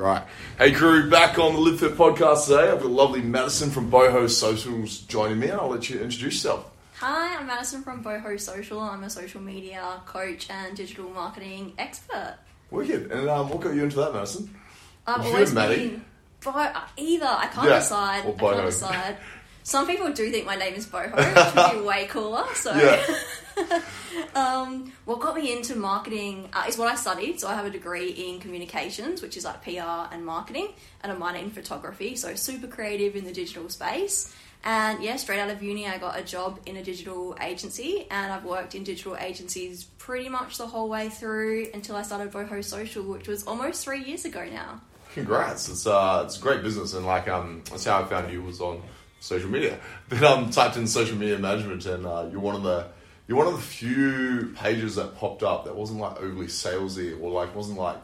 Right. Hey crew, back on the Live Fit podcast today. I've got lovely Madison from Boho Socials joining me, and I'll let you introduce yourself. Hi, I'm Madison from Boho Social. I'm a social media coach and digital marketing expert. Wicked. And um, what got you into that, Madison? I've You always been Bo- either. I can't Yeah, decide. or I can't decide. Some people do think my name is Boho, which would be way cooler. So, Yeah. um, what got me into marketing uh, is what I studied. So, I have a degree in communications, which is like PR and marketing, and a minor in photography. So, super creative in the digital space. And yeah, straight out of uni, I got a job in a digital agency, and I've worked in digital agencies pretty much the whole way through until I started Boho Social, which was almost three years ago now. Congrats. It's uh, it's great business, and like um, that's how I found you was on social media. Then um, typed in social media management, and uh, you're one of the you're one of the few pages that popped up that wasn't like overly salesy or like wasn't like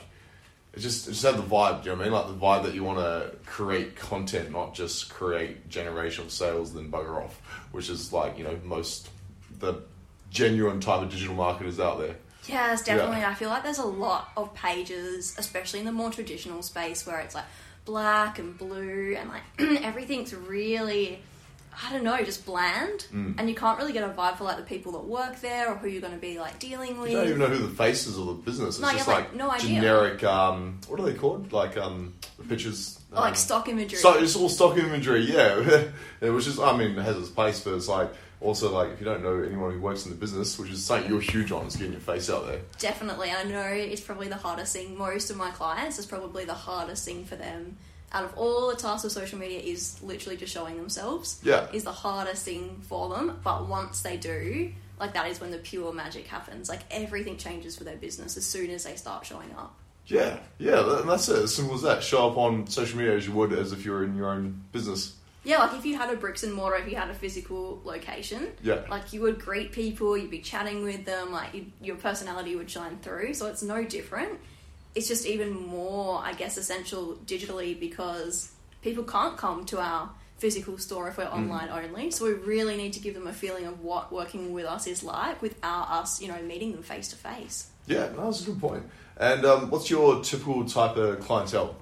it just it just had the vibe. Do you know what I mean? Like the vibe that you want to create content, not just create generational sales, then bugger off, which is like you know most the genuine type of digital marketers out there. Yes, definitely. Yeah. I feel like there's a lot of pages, especially in the more traditional space where it's like black and blue and like everything's really, I don't know, just bland. Mm. And you can't really get a vibe for like the people that work there or who you're going to be like dealing with. You don't even know who the faces of the business. It's No, just like, like, no idea. generic. Um, what are they called? Like um, the pictures. Or, like um, stock imagery. So it's all stock imagery, yeah. it was just, I mean, it has its place, but it's like also like if you don't know anyone who works in the business, which is something you're huge on, is getting your face out there. Definitely. I know it's probably the hardest thing. Most of my clients, is probably the hardest thing for them. Out of all the tasks of social media is literally just showing themselves. Yeah. Is the hardest thing for them. But once they do, like that is when the pure magic happens. Like everything changes for their business as soon as they start showing up. Yeah, yeah, and that's it. As simple as that. Show up on social media as you would as if you were in your own business. Yeah, like if you had a bricks and mortar, if you had a physical location, Yeah. like you would greet people, you'd be chatting with them, like you, your personality would shine through. So it's no different. It's just even more, I guess, essential digitally because people can't come to our physical store if we're online only. So we really need to give them a feeling of what working with us is like without us, you know, meeting them face to face. Yeah, no, that's a good point. And um, what's your typical type of clientele?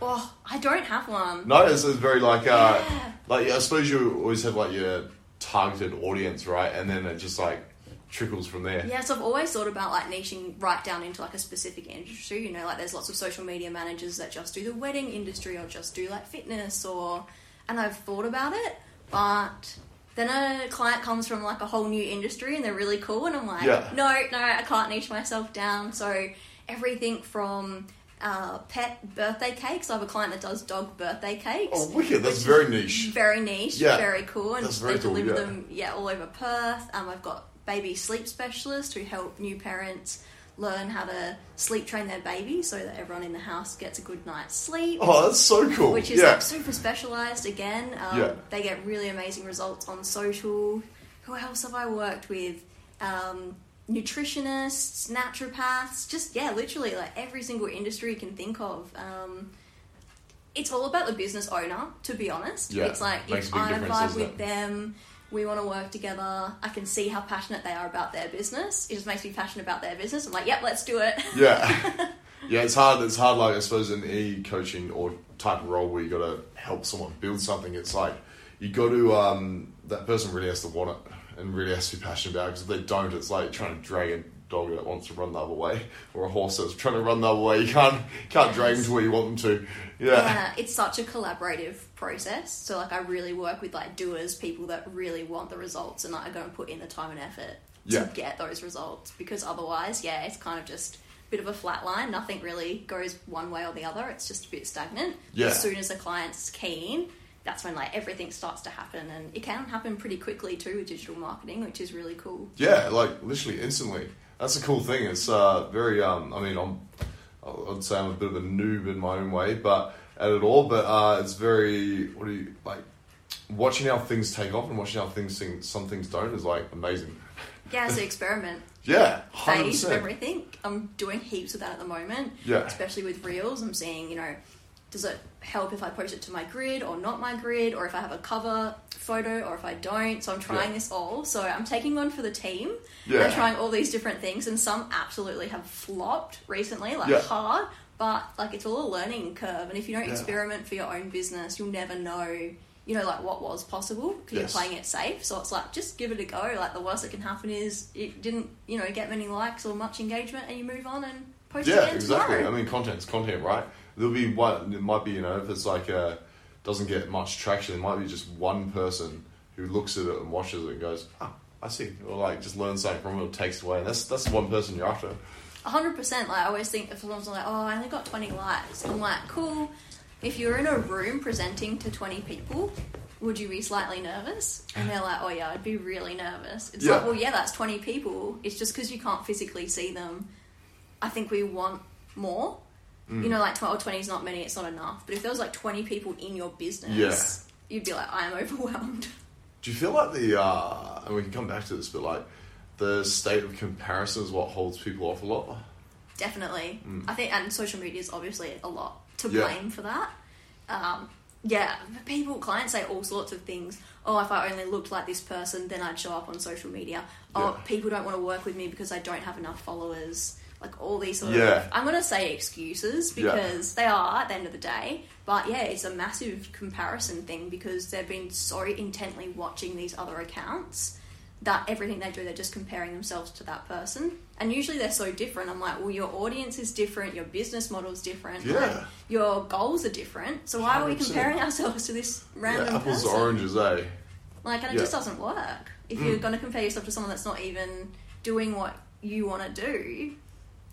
Oh, I don't have one. No, it's, it's very like, uh, Yeah. like I suppose you always have like your targeted audience, right? And then it just like trickles from there. Yeah, so I've always thought about like niching right down into like a specific industry. You know, like there's lots of social media managers that just do the wedding industry or just do like fitness or, and I've thought about it, but then a client comes from like a whole new industry and they're really cool, and I'm like, Yeah. no, no, I can't niche myself down. So everything from uh, pet birthday cakes. I have a client that does dog birthday cakes. Oh, wicked! That's very niche. Very niche, Yeah. very cool, and That's very they cool, deliver yeah. them yeah all over Perth. Um, I've got baby sleep specialists who help new parents learn how to sleep train their baby so that everyone in the house gets a good night's sleep. Oh, that's so cool. Which is yeah. like super specialized again. Um, Yeah. They get really amazing results on social. Who else have I worked with? Um, nutritionists, naturopaths, just yeah, literally like every single industry you can think of. Um, it's all about the business owner, to be honest. Yeah, it's like makes if I vibe with it? them, we want to work together. I can see how passionate they are about their business. It just makes me passionate about their business. I'm like, yep, let's do it. Yeah. yeah, it's hard. It's hard, like, I suppose, in e coaching or type of role where you got to help someone build something. It's like you got to, um, that person really has to want it and really has to be passionate about it because if they don't, it's like trying to drag a dog that wants to run the other way or a horse that's trying to run the other way. You can't, can't drag them to where you want them to. Yeah. yeah, it's such a collaborative process. So like I really work with like doers, people that really want the results and like, are going to put in the time and effort Yeah. to get those results. Because otherwise, yeah, it's kind of just a bit of a flat line. Nothing really goes one way or the other. It's just a bit stagnant. Yeah. As soon as the client's keen, that's when like everything starts to happen, and it can happen pretty quickly too with digital marketing, which is really cool. Yeah, like literally instantly. That's a cool thing. It's uh, very. Um, I mean, I'm. I'd say I'm a bit of a noob in my own way, but at it all. But uh, it's very. What do you like? Watching how things take off and watching how things thing, some things don't is like amazing. Yeah, it's an experiment. Yeah, hundred percent. everything. I'm doing heaps of that at the moment. Yeah. Especially with reels. I'm seeing, you know, does it help if I post it to my grid or not my grid, or if I have a cover photo or if I don't? So I'm trying Yeah. this all. So I'm taking one for the team. Yeah. I'm trying all these different things, and some absolutely have flopped recently, like Yeah. hard. but like it's all a learning curve. And if you don't Yeah. experiment for your own business, you'll never know. You know, like what was possible because Yes. you're playing it safe. So it's like just give it a go. Like the worst that can happen is it didn't, you know, get many likes or much engagement, and you move on and post Yeah, again exactly. tomorrow. I mean, content's content, right? There'll be one. It might be you know if it's like uh doesn't get much traction, it might be just one person who looks at it and watches it and goes, "Ah, I see," or like just learns something from it, or takes away. And that's that's one person you're after. A hundred percent. Like I always think if someone's like, "Oh, I only got twenty likes," I'm like, "Cool." If you're in a room presenting to twenty people, would you be slightly nervous? And they're like, "Oh yeah, I'd be really nervous." It's Yeah. like, well, yeah, that's twenty people. It's just because you can't physically see them. I think we want more. Mm. You know, like 12 or 20 is not many, it's not enough. But if there was like 20 people in your business, Yeah. you'd be like, I am overwhelmed. Do you feel like the uh, and we can come back to this, but like the state of comparison is what holds people off a lot? Definitely. Mm. I think, and social media is obviously a lot to Yeah. blame for that. Um, yeah, people, clients say all sorts of things. Oh, if I only looked like this person, then I'd show up on social media. Oh, Yeah. people don't want to work with me because I don't have enough followers. Like all these sort Yeah. of, I'm going to say excuses Yeah. because they are at the end of the day. But yeah, it's a massive comparison thing because they've been so intently watching these other accounts that everything they do, they're just comparing themselves to that person. And usually they're so different. I'm like, well, your audience is different, your business model is different, Yeah. like, your goals are different. So why are we comparing ourselves to this random yeah, apples person? oranges, eh? Like, and it Yeah. just doesn't work. If Mm. you're going to compare yourself to someone that's not even doing what you want to do,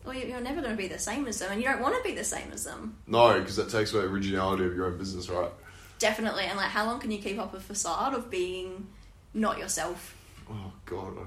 well, you- you're never going to be the same as them, and you don't want to be the same as them. No, because that takes away originality of your own business, right? Definitely. And like, how long can you keep up a facade of being not yourself? Oh god, I,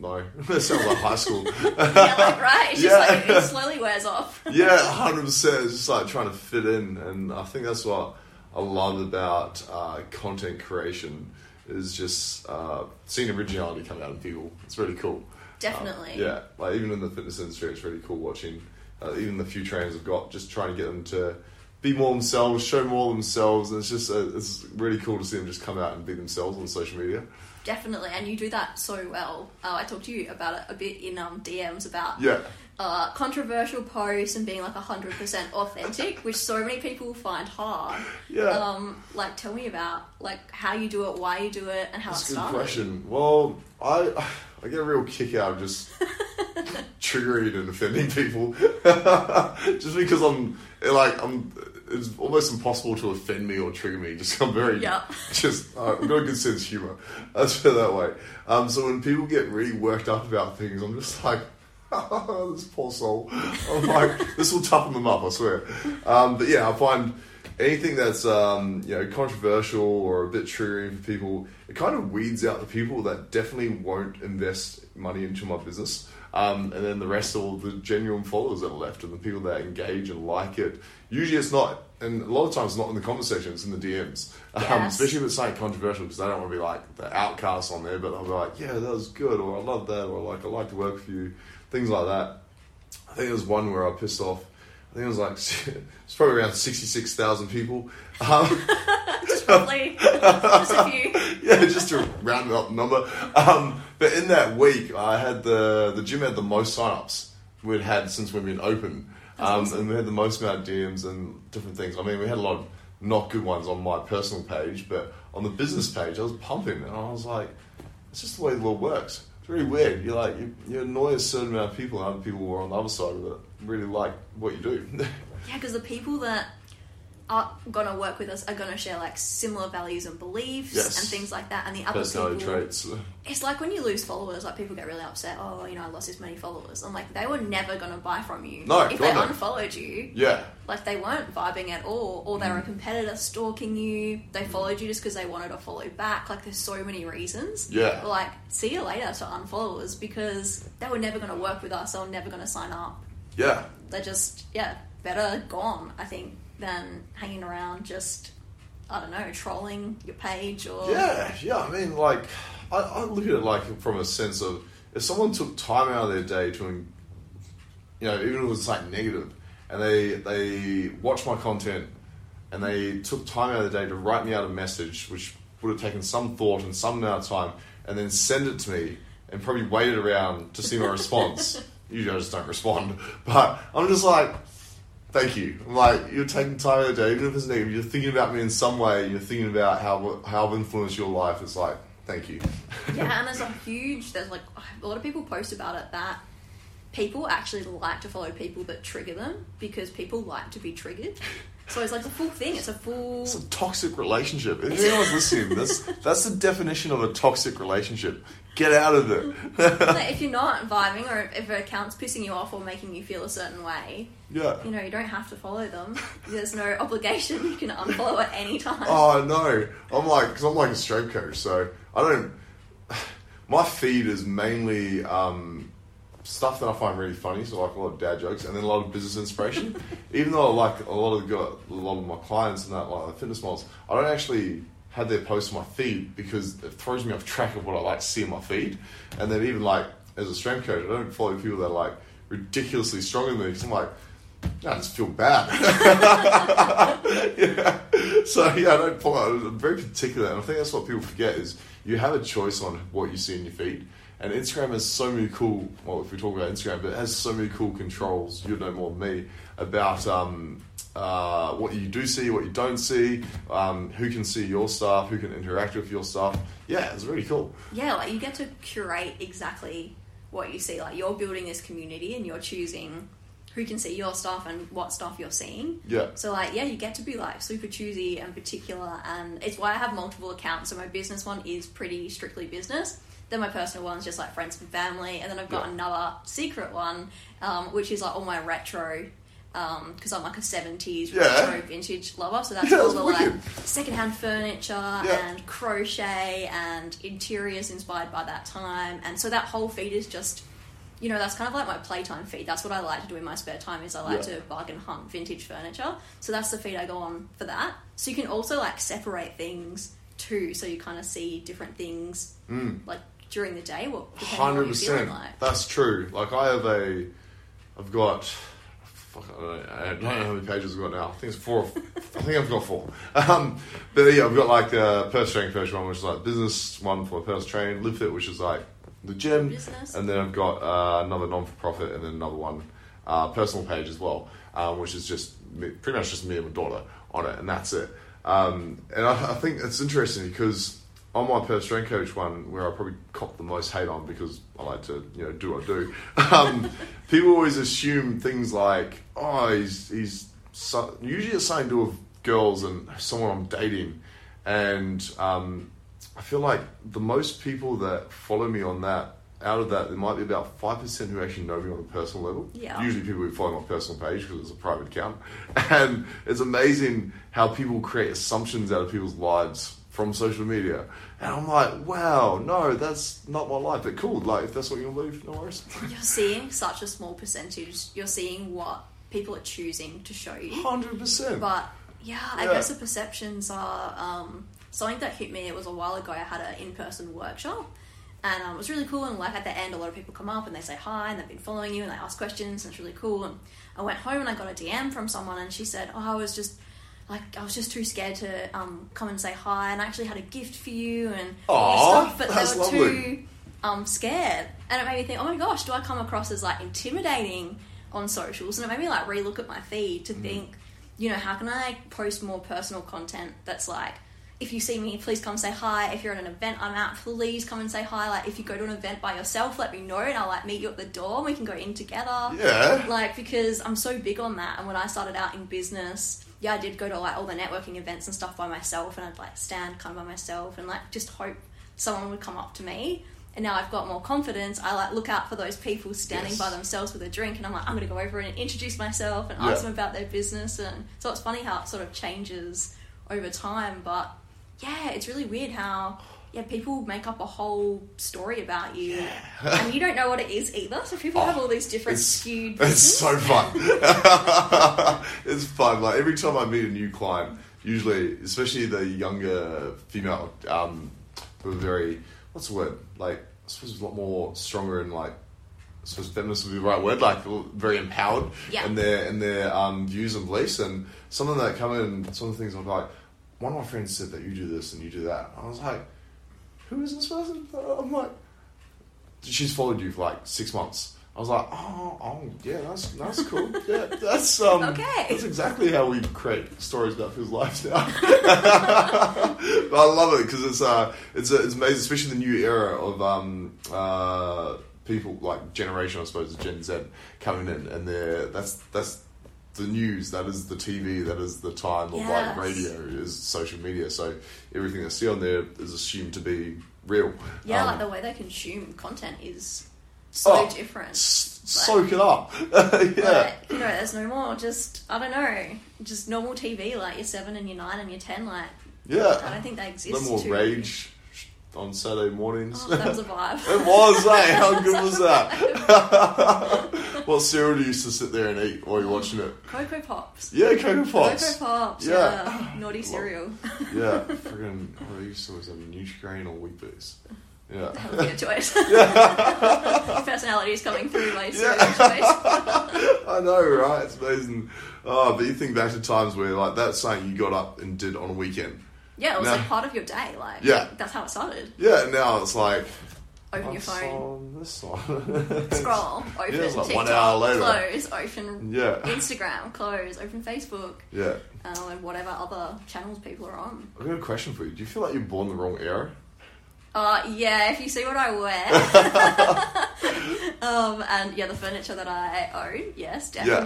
no, that sounds like high school. yeah, like, right? It's just Yeah. like it slowly wears off. yeah, hundred percent. It's just like trying to fit in, and I think that's what I love about uh, content creation is just uh, seeing originality come out in people. It's really cool. Definitely. Um, yeah, like even in the fitness industry, it's really cool watching. Uh, even the few trainers I've got, just trying to get them to be more themselves, show more themselves, and it's just uh, it's really cool to see them just come out and be themselves on social media. Definitely, and you do that so well. Uh, I talked to you about it a bit in um, DMs about Yeah, uh, controversial posts and being like hundred percent authentic, which so many people find hard. yeah. Um, like, tell me about like how you do it, why you do it, and how That's it a good question. Well, I I get a real kick out of just triggering and offending people, just because I'm like I'm. It's almost impossible to offend me or trigger me. Just I'm very Yeah. just uh, I've got a good sense of humor. Let's put it that way. Um, so when people get really worked up about things, I'm just like. this poor soul. I'm like, this will toughen them up, I swear. Um, but yeah, I find anything that's um, you know controversial or a bit triggering for people, it kind of weeds out the people that definitely won't invest money into my business. Um, and then the rest are all the genuine followers that are left and the people that engage and like it. Usually it's not, and a lot of times it's not in the conversation, it's in the DMs. Um, especially if it's something controversial because I don't want to be like the outcast on there, but I'll be like, yeah, that was good, or I love that, or like, I like to work with you, things like that. I think there was one where I pissed off. I think it was like it's probably around sixty six thousand people. Um, Just probably just a few. yeah, just to round up the number. Um, but in that week, I had the the gym had the most signups we'd had since we've been open, um, awesome. and we had the most amount of DMs and different things. I mean, we had a lot of not good ones on my personal page, but on the business page, I was pumping, and I was like, it's just the way the world works. It's really weird. You're like you, you annoy a certain amount of people, and other people who are on the other side of it really like what you do. Yeah, because the people that are gonna work with us are gonna share like similar values and beliefs Yes. and things like that. And the other Personality people, traits. it's like when you lose followers, like people get really upset. Oh, you know, I lost this many followers. I'm like, they were never gonna buy from you. No, if they no. unfollowed you, Yeah, like they weren't vibing at all, or they were Mm. a competitor stalking you. They followed you just because they wanted to follow back. Like there's so many reasons. Yeah. Like see you later to unfollowers because they were never gonna work with us. They were never gonna sign up. Yeah. They're just yeah better gone. I think than hanging around just I don't know trolling your page or Yeah, yeah. I mean, like, I, I look at it like from a sense of if someone took time out of their day to, you know, even if it was like negative, and they they watched my content, and they took time out of their day to write me out a message, which would have taken some thought and some amount of time, and then send it to me, and probably waited around to see my response. I just don't respond, but I'm just like. thank you. I'm like, you're taking time of the day, even if it's negative, you're thinking about me in some way, you're thinking about how, how I've influenced your life. It's like, thank you. yeah, and there's a huge, there's like a lot of people post about it that people actually like to follow people that trigger them because people like to be triggered. So it's like a full thing. It's a full. It's a toxic relationship. If anyone's listening, that's that's the definition of a toxic relationship. Get out of it. like if you're not vibing, or if an account's pissing you off or making you feel a certain way, yeah, you know, you don't have to follow them. There's no obligation. You can unfollow at any time. Oh no, I'm like, because I'm like a strength coach, so I don't. My feed is mainly um, stuff that I find really funny, so like a lot of dad jokes, and then a lot of business inspiration. Even though I like a lot of the, a lot of my clients and that like the fitness models, I don't actually have their posts on my feed because it throws me off track of what I like to see in my feed. And then even like as a strength coach, I don't follow people that are like ridiculously stronger than me because I'm like, I just feel bad. yeah. So yeah, I don't follow. I'm very particular, and I think that's what people forget is you have a choice on what you see in your feed. And Instagram has so many cool. Well, if we talk about Instagram, but it has so many cool controls. You know more than me about um, uh, what you do see, what you don't see, um, who can see your stuff, who can interact with your stuff. Yeah, it's really cool. Yeah, like you get to curate exactly what you see. Like you're building this community, and you're choosing who can see your stuff and what stuff you're seeing. Yeah. So like, yeah, you get to be like super choosy and particular, and it's why I have multiple accounts. So my business one is pretty strictly business then my personal one's just like friends and family, and then I've got yeah. another secret one, um, which is like all my retro. Because um, I'm like a 70s yeah. retro vintage lover, so that's yeah, all the like secondhand furniture and crochet and interiors inspired by that time, and so that whole feed is just you know, that's kind of like my playtime feed. That's what I like to do in my spare time is I like yeah. to bargain hunt vintage furniture. So that's the feed I go on for that. So you can also like separate things too. So you kind of see different things mm. like during the day. What hundred percent. Like. That's true. Like I have a, I've got. Fuck, I don't, know, I don't know how many pages I've got now. I think it's four. I think I've got four. Um, but yeah, I've got like a personal training first one, which is like business one for personal training, live fit, which is like the gym, business. and then I've got uh, another non for profit, and then another one uh, personal page as well, um, which is just me, pretty much just me and my daughter on it, and that's it. Um, and I, I think it's interesting because on my personal strength coach one, where I probably cop the most hate on because I like to, you know, do what I do. Um, people always assume things like, oh, he's he's so, usually it's something to do with girls and someone I'm dating, and um, I feel like the most people that follow me on that. Out of that, there might be about five percent who actually know me on a personal level. Yeah. Usually, people who follow my personal page because it's a private account, and it's amazing how people create assumptions out of people's lives from social media. And I'm like, wow, no, that's not my life. But cool, like if that's what you believe, no worries. You're seeing such a small percentage. You're seeing what people are choosing to show you. Hundred percent. But yeah, I yeah. guess the perceptions are um, something that hit me. It was a while ago. I had an in-person workshop. And um, it was really cool, and like at the end, a lot of people come up and they say hi, and they've been following you, and they ask questions, and it's really cool. And I went home and I got a DM from someone, and she said, "Oh, I was just like I was just too scared to um, come and say hi, and I actually had a gift for you and all stuff, but they were lovely. too um, scared, and it made me think, oh my gosh, do I come across as like intimidating on socials? And it made me like relook at my feed to mm. think, you know, how can I post more personal content that's like. If you see me, please come say hi. If you're at an event I'm at, please come and say hi. Like, if you go to an event by yourself, let me know, and I'll like meet you at the door. and We can go in together. Yeah. Like, because I'm so big on that. And when I started out in business, yeah, I did go to like all the networking events and stuff by myself, and I'd like stand kind of by myself and like just hope someone would come up to me. And now I've got more confidence. I like look out for those people standing yes. by themselves with a drink, and I'm like, I'm going to go over and introduce myself and ask them about their business. And so it's funny how it sort of changes over time. But yeah, it's really weird how yeah, people make up a whole story about you, yeah. and you don't know what it is either. So people oh, have all these different it's, skewed. It's so fun. it's fun. Like every time I meet a new client, usually, especially the younger female, um, who are very what's the word? Like I suppose a lot more stronger and like I suppose feminist would be the right word, like very empowered yeah. in their in their um, views and beliefs. And some of them that come in, some of the things I'm like, one of my friends said that you do this and you do that. I was like who is this person? I'm like, she's followed you for like six months. I was like, oh, oh, yeah, that's that's cool. Yeah, that's um, Okay. That's exactly how we create stories about people's lives now. but I love it because it's uh, it's uh, it's amazing, especially the new era of um, uh, people like generation, I suppose, Gen Z coming in, and they're that's that's the news. That is the TV. That is the time of Yes. like radio is social media. So everything they see on there is assumed to be real. Yeah, Um, like the way they consume content is so Oh, different. s- soak it up. yeah. Like, you know, there's no more just I don't know, just normal TV like your seven and your nine and your ten. Like Yeah. I don't think they exist. No more to- rage on Saturday mornings. Oh, that was a vibe. it was, eh? How good was that? what cereal do you used to sit there and eat while you're watching it? Cocoa Pops. Yeah, Cocoa Pops. Cocoa Pops. Yeah. Yeah. Naughty cereal. Yeah, friggin' oh, I used to always have Nutrigrain or Weet-Bix. Yeah. That would be a choice. Personality is coming through my Yeah. choice. I know, right? It's amazing. Oh, but you think back to times where like that's something you got up and did on a weekend. Yeah, it was No. like part of your day. Like Yeah. that's how it started. Yeah, now it's like Open your phone. song, this song. Scroll, open it's like TikTok, one hour later. close, open Yeah. Instagram, close, open Facebook, Yeah. um, and whatever other channels people are on. I've got a question for you. Do you feel like you're born the wrong era? Uh, yeah, if you see what I wear, um, and yeah, the furniture that I own, yes, Yeah.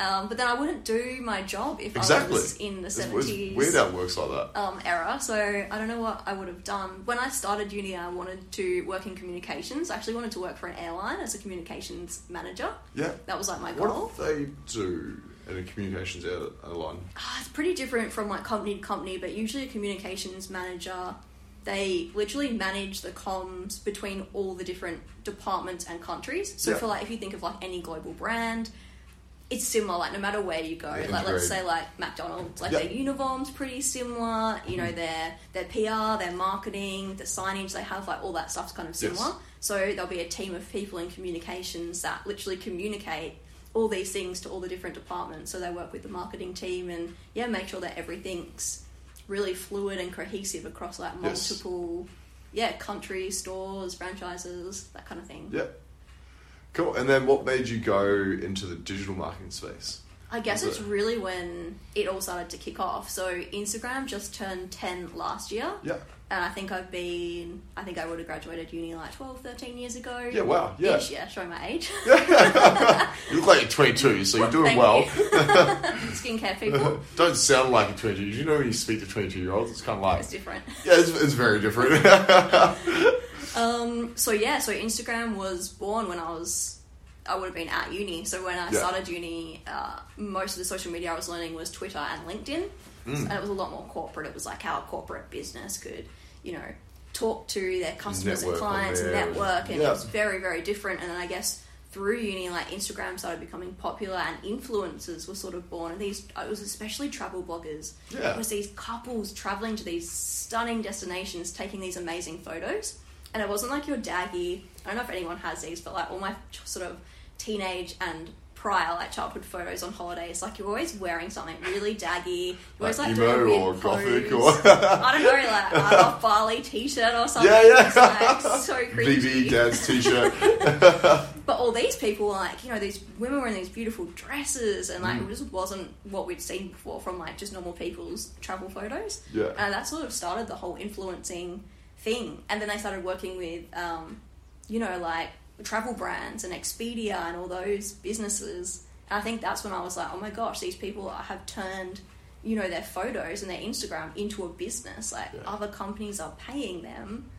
Um, but then I wouldn't do my job if I was in the seventies. weird how it works like that. um, era. So I don't know what I would have done. When I started uni, I wanted to work in communications. I actually wanted to work for an airline as a communications manager. Yeah. That was like my goal. What do they do in a communications airline? Ah, it's pretty different from like company to company, but usually a communications manager, they literally manage the comms between all the different departments and countries. So Yeah. for like, if you think of like any global brand, it's similar. Like no matter where you go, Yeah, like let's say like McDonald's, like Yeah. their uniforms pretty similar. You know mm-hmm. their their PR, their marketing, the signage they have, like all that stuff's kind of Yes. similar. So there'll be a team of people in communications that literally communicate all these things to all the different departments. So they work with the marketing team and yeah, make sure that everything's really fluid and cohesive across like Yes. multiple yeah countries, stores, franchises, that kind of thing. Yeah. Cool. And then what made you go into the digital marketing space? I guess it's it- really when it all started to kick off. So Instagram just turned 10 last year. Yeah. And I think I've been, I think I would have graduated uni like 12, 13 years ago. Yeah, wow. Yeah. Ish, yeah, showing my age. You look like you're 22, so you're doing well. you. Skincare people. Don't sound like a 22. You know when you speak to 22 year olds, it's kind of like, It's different. yeah, it's, it's very different. Um, so yeah, so Instagram was born when I was, I would have been at uni. So when I Yeah. started uni, uh, most of the social media I was learning was Twitter and LinkedIn, Mm. and it was a lot more corporate. It was like how a corporate business could, you know, talk to their customers Network and clients and network, and Yeah. it was very very different. And then I guess through uni, like Instagram started becoming popular, and influencers were sort of born. And these, it was especially travel bloggers. Yeah. It was these couples traveling to these stunning destinations, taking these amazing photos. And it wasn't like your daggy. I don't know if anyone has these, but like all my sort of teenage and prior like childhood photos on holidays, like you're always wearing something really daggy. You're always Like like emo doing weird or gothic pose. or- I don't know, like a off Bali t-shirt or something. Yeah, yeah. It's, like, so cringy. VB dad's t shirt. But all these people, like, you know, these women were in these beautiful dresses, and Mm. like, it just wasn't what we'd seen before from like just normal people's travel photos. Yeah. And that sort of started the whole influencing thing. And then they started working with, um, you know, like travel brands and Expedia and all those businesses. And I think that's when I was like, oh my gosh, these people have turned, you know, their photos and their Instagram into a business. Like, Yeah. other companies are paying them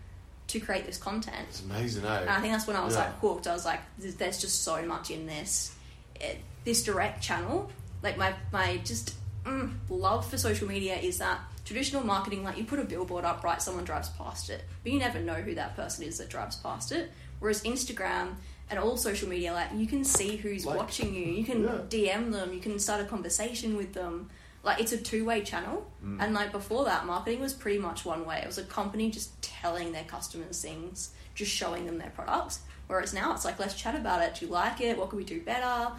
to create this content. It's amazing, eh? And I think that's when I was Yeah. like hooked. I was like, "There's- there's just so much in this, it, this direct channel. Like my my just mm, love for social media is that traditional marketing, like you put a billboard up, right? Someone drives past it, but you never know who that person is that drives past it. Whereas Instagram and all social media, like you can see who's Like- watching you. You can Yeah. DM them. You can start a conversation with them. Like it's a two way channel. Mm. And like before that, marketing was pretty much one way. It was a company just telling their customers things, just showing them their products. Whereas now it's like let's chat about it. Do you like it? What can we do better?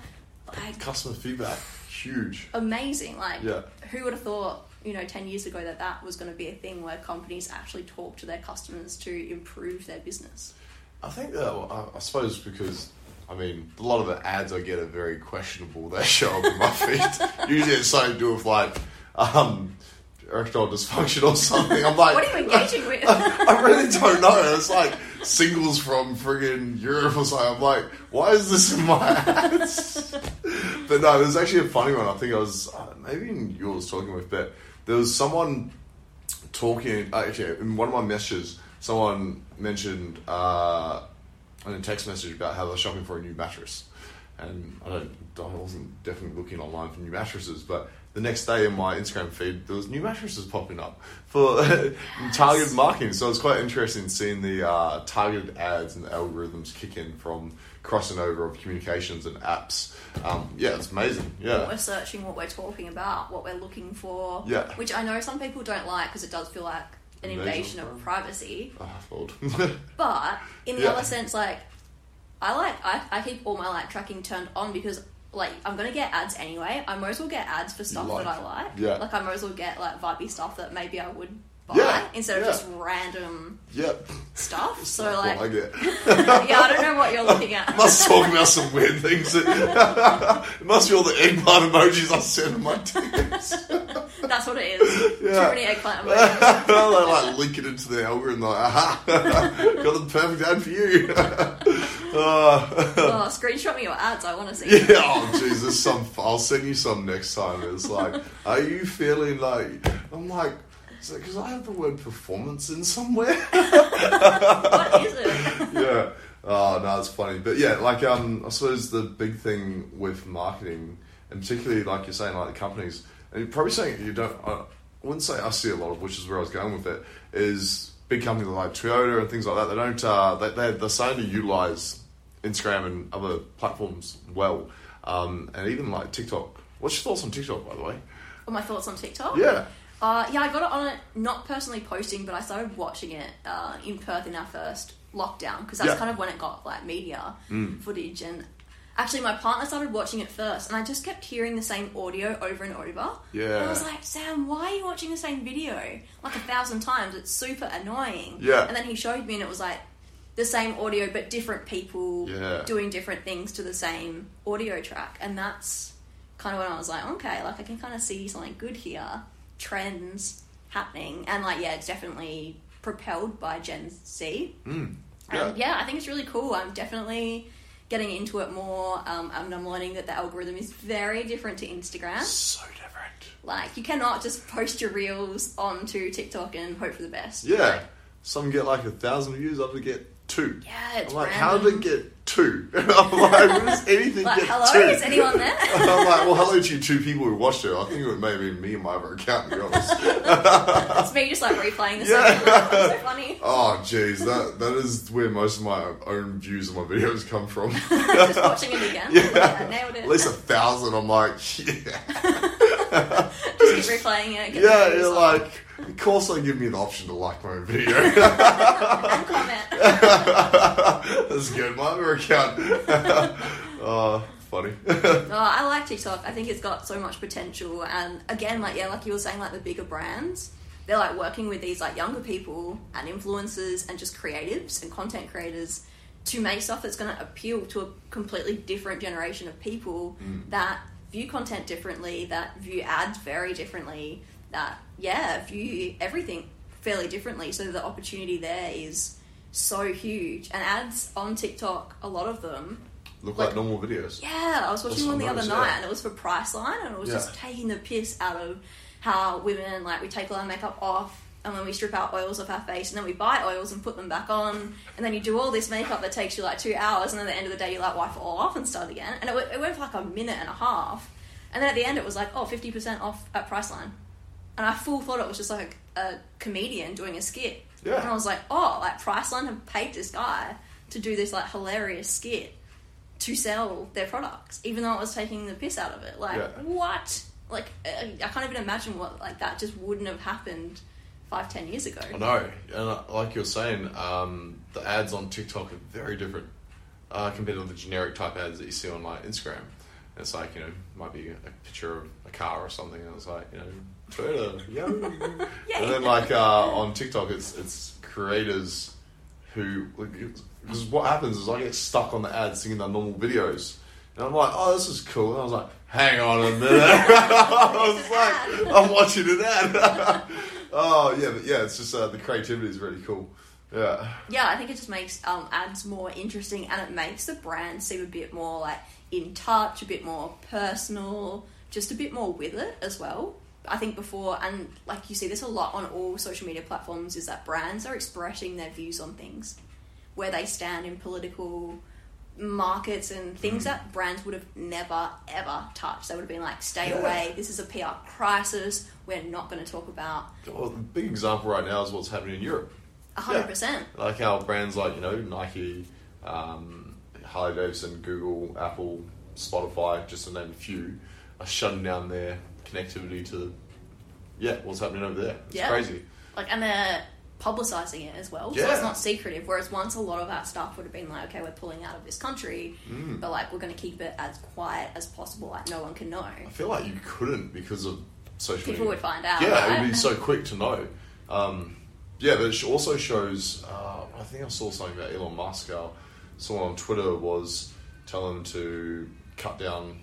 Like Customer feedback, huge. amazing. Like Yeah. who would have thought? You know, ten years ago that that was going to be a thing where companies actually talk to their customers to improve their business. I think that, I I suppose because I mean, a lot of the ads I get are very questionable. They show up in my feed. Usually it's something to do with like um, erectile dysfunction or something. I'm like, What are you engaging with? I really don't know. It's like singles from friggin' Europe or something. I'm like, why is this in my ads? but no, there's actually a funny one. I think I was uh, maybe even you was talking with, but there was someone talking. uh, Actually, in one of my messages, someone mentioned uh, in a text message about how they're shopping for a new mattress, and I don't, I wasn't definitely looking online for new mattresses, but. The next day in my Instagram feed, there was new mattresses popping up for targeted marketing. So it's quite interesting seeing the uh, targeted ads and the algorithms kick in from crossing over of communications and apps. Um, yeah, it's amazing. Yeah. what we're searching, what we're talking about, what we're looking for. Yeah. Which I know some people don't like because it does feel like an Invasion invasion of privacy. oh. But in the Yeah. other sense, like I like I, I keep all my like tracking turned on because like I'm gonna get ads anyway. I might as well get ads for stuff like. that I like. Yeah. Like I might as well get like vibey stuff that maybe I would buy Yeah, instead of yeah. just random yep. stuff. So like I get. yeah, I don't know what you're looking at. must talk about some weird things. it must be all the eggplant emojis I send in my tickets. That's what it is. Yeah. Too many eggplant emojis. they like link it into the algorithm. Like, aha, got the perfect ad for you. uh, oh, screenshot me your ads. I want to see. yeah, oh Jesus. some. I'll send you some next time. It's like, are you feeling like? I'm like, because I have the word performance in somewhere. What is it? yeah. Oh no, it's funny, but yeah, like um, I suppose the big thing with marketing, and particularly like you're saying, like the companies, and you're probably saying you don't. I wouldn't say I see a lot of, which is where I was going with it, is big companies like Toyota and things like that. They don't. Uh, they they're, they're starting to utilize Instagram and other platforms well, um, and even like TikTok. What's your thoughts on TikTok, by the way? What my thoughts on TikTok? Yeah. Uh, yeah, I got it on it, not personally posting, but I started watching it uh, in Perth in our first lockdown because that's Yeah. Mm. kind of when it got like media footage. And actually, my partner started watching it first, and I just kept hearing the same audio over and over. Yeah. And I was like, Sam, why are you watching the same video like a thousand times? It's super annoying. Yeah. And then he showed me, and it was like the same audio, but different people Yeah. doing different things to the same audio track, and that's kind of when I was like, okay, like I can kind of see something good here, trends happening, and like yeah, it's definitely propelled by Gen Z. Mm. And yeah, I think it's really cool. I'm definitely getting into it more, um, and I'm learning that the algorithm is very different to Instagram. So different. Like you cannot just post your reels onto TikTok and hope for the best. Yeah. Some get like a thousand views, others get two. Yeah, it's I'm like, random. how did it get two? I'm like, when does anything Like, get hello, two? is anyone there? I'm like, well, hello to you two people who watched it. I think it may have been me and my other account, to be honest. it's me just like replaying the Yeah. same. Like, so funny. oh, jeez, that that is where most of my own views of my videos come from. just watching it again. Yeah. Yeah, nailed it. At least a thousand. I'm like, yeah, just keep replaying it. yeah. You're like, of course, they give me the option to like my own video. and comment. That's good. My other account. oh, funny. Oh, I like TikTok. I think it's got so much potential. And again, like yeah, like you were saying, like the bigger brands, they're like working with these like younger people and influencers and just creatives and content creators to make stuff that's going to appeal to a completely different generation of people mm. that view content differently, that view ads very differently, that yeah, view everything fairly differently. So the opportunity there is so huge. And ads on TikTok, a lot of them Look Like- like normal videos. yeah, I was watching That's one the other night, yeah. and it was for Priceline, and it was Yeah. just taking the piss out of how women like we take all our makeup off, and then we strip our oils off our face, and then we buy oils and put them back on, and then you do all this makeup that takes you like two hours, and then at the end of the day you like wipe it all off and start again, and it, w- it went for like a minute and a half, and then at the end it was like oh 50 percent off at Priceline, and I full thought it was just like a comedian doing a skit, Yeah. and I was like oh like Priceline have paid this guy to do this like hilarious skit to sell their products, even though it was taking the piss out of it. Like, Yeah. what? Like, uh, I can't even imagine what like that just wouldn't have happened five, ten years ago. I know, and uh, like you're saying, um, the ads on TikTok are very different uh, compared to the generic type ads that you see on like Instagram. It's like you know, might be a picture of a car or something, and it's like you know, Toyota, yeah. And then like uh, on TikTok, it's it's creators who because what happens is I get stuck on the ads seeing the normal videos, and I'm like, oh, this is cool. And I was like, hang on a minute. I was like, I'm watching an ad. oh yeah, but yeah, it's just uh, the creativity is really cool. Yeah. Yeah, I think it just makes um, ads more interesting and it makes the brand seem a bit more like in touch, a bit more personal, just a bit more with it as well. I think before, and like you see this a lot on all social media platforms, is that brands are expressing their views on things, where they stand in political markets and things that brands would have never ever touched. They would have been like, stay Yeah. away, this is a PR crisis, we're not going to talk about Well, the big example right now is what's happening in Europe. 100%. Like how brands like you know Nike, um, Harley Davidson, Google, Apple, Spotify, just to name a few, are shutting down their connectivity to yeah what's happening over there. It's Yeah. crazy. like and they're publicizing it as well so it's not secretive whereas once a lot of our stuff would have been like okay we're pulling out of this country Mm. but like we're going to keep it as quiet as possible like no one can know I feel like you couldn't because of social people media. would find out Yeah, it would be so quick to know. Um, yeah, but it also shows. Uh, I think I saw something about Elon Musk. Uh, someone on Twitter was telling him to cut down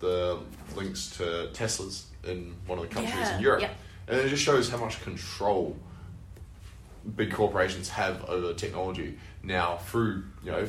the links to Teslas in one of the countries Yeah, in Europe, yep. and it just shows how much control big corporations have over technology now through you know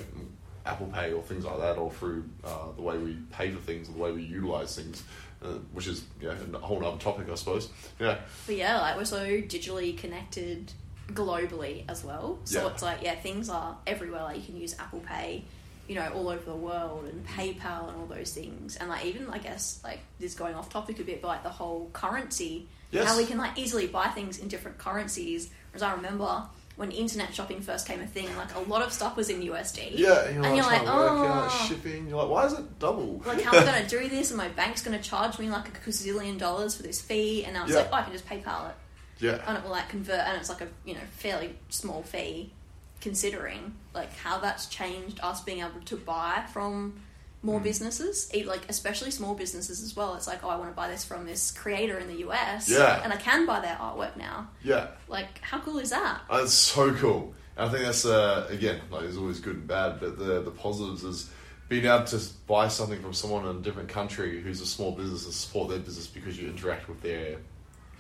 Apple Pay or things like that, or through uh, the way we pay for things or the way we utilize things, uh, which is you know, a whole other topic, I suppose. Yeah, but yeah like we're so digitally connected globally as well so Yeah. it's like yeah things are everywhere like you can use apple pay you know all over the world and paypal and all those things and like even i guess like this going off topic a bit but like the whole currency Yes. how we can like easily buy things in different currencies whereas i remember when internet shopping first came a thing like a lot of stuff was in usd yeah. And you're And like, you're like, work out "Oh." shipping. You're like, why is it double? like how am i going to do this and my bank's going to charge me like a gazillion dollars for this fee and I was Yeah. like oh i can just paypal it yeah, and it will like convert and it's like a you know fairly small fee considering like how that's changed us being able to buy from more businesses e- like especially small businesses as well it's like oh i want to buy this from this creator in the us Yeah. and i can buy their artwork now yeah. like how cool is that That's so cool. And I think that's uh, again, like there's always good and bad, but the the positives is being able to buy something from someone in a different country who's a small business and support their business because you interact with their,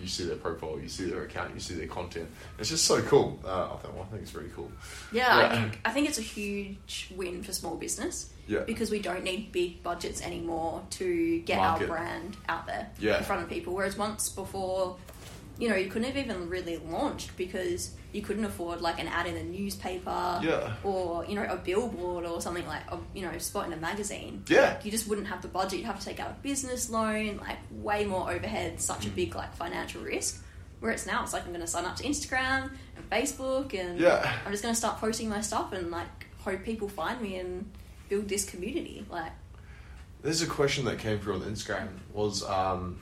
you see their profile, you see their account, you see their content. It's just so cool. Uh, I think well, I think it's really cool. yeah, Yeah. i think i think it's a huge win for small business Yeah. because we don't need big budgets anymore to get Market. our brand out there Yeah. in front of people. Whereas once before, you know, you couldn't have even really launched because you couldn't afford like an ad in a newspaper Yeah. or you know a billboard or something like a, you know spot in a magazine. Yeah. You just wouldn't have the budget. You'd have to take out a business loan, like way more overhead, such Mm. a big like financial risk. Whereas now it's like I'm going to sign up to Instagram and Facebook and Yeah. I'm just going to start posting my stuff and like hope people find me and build this community. Like There's a question that came through on Instagram was um,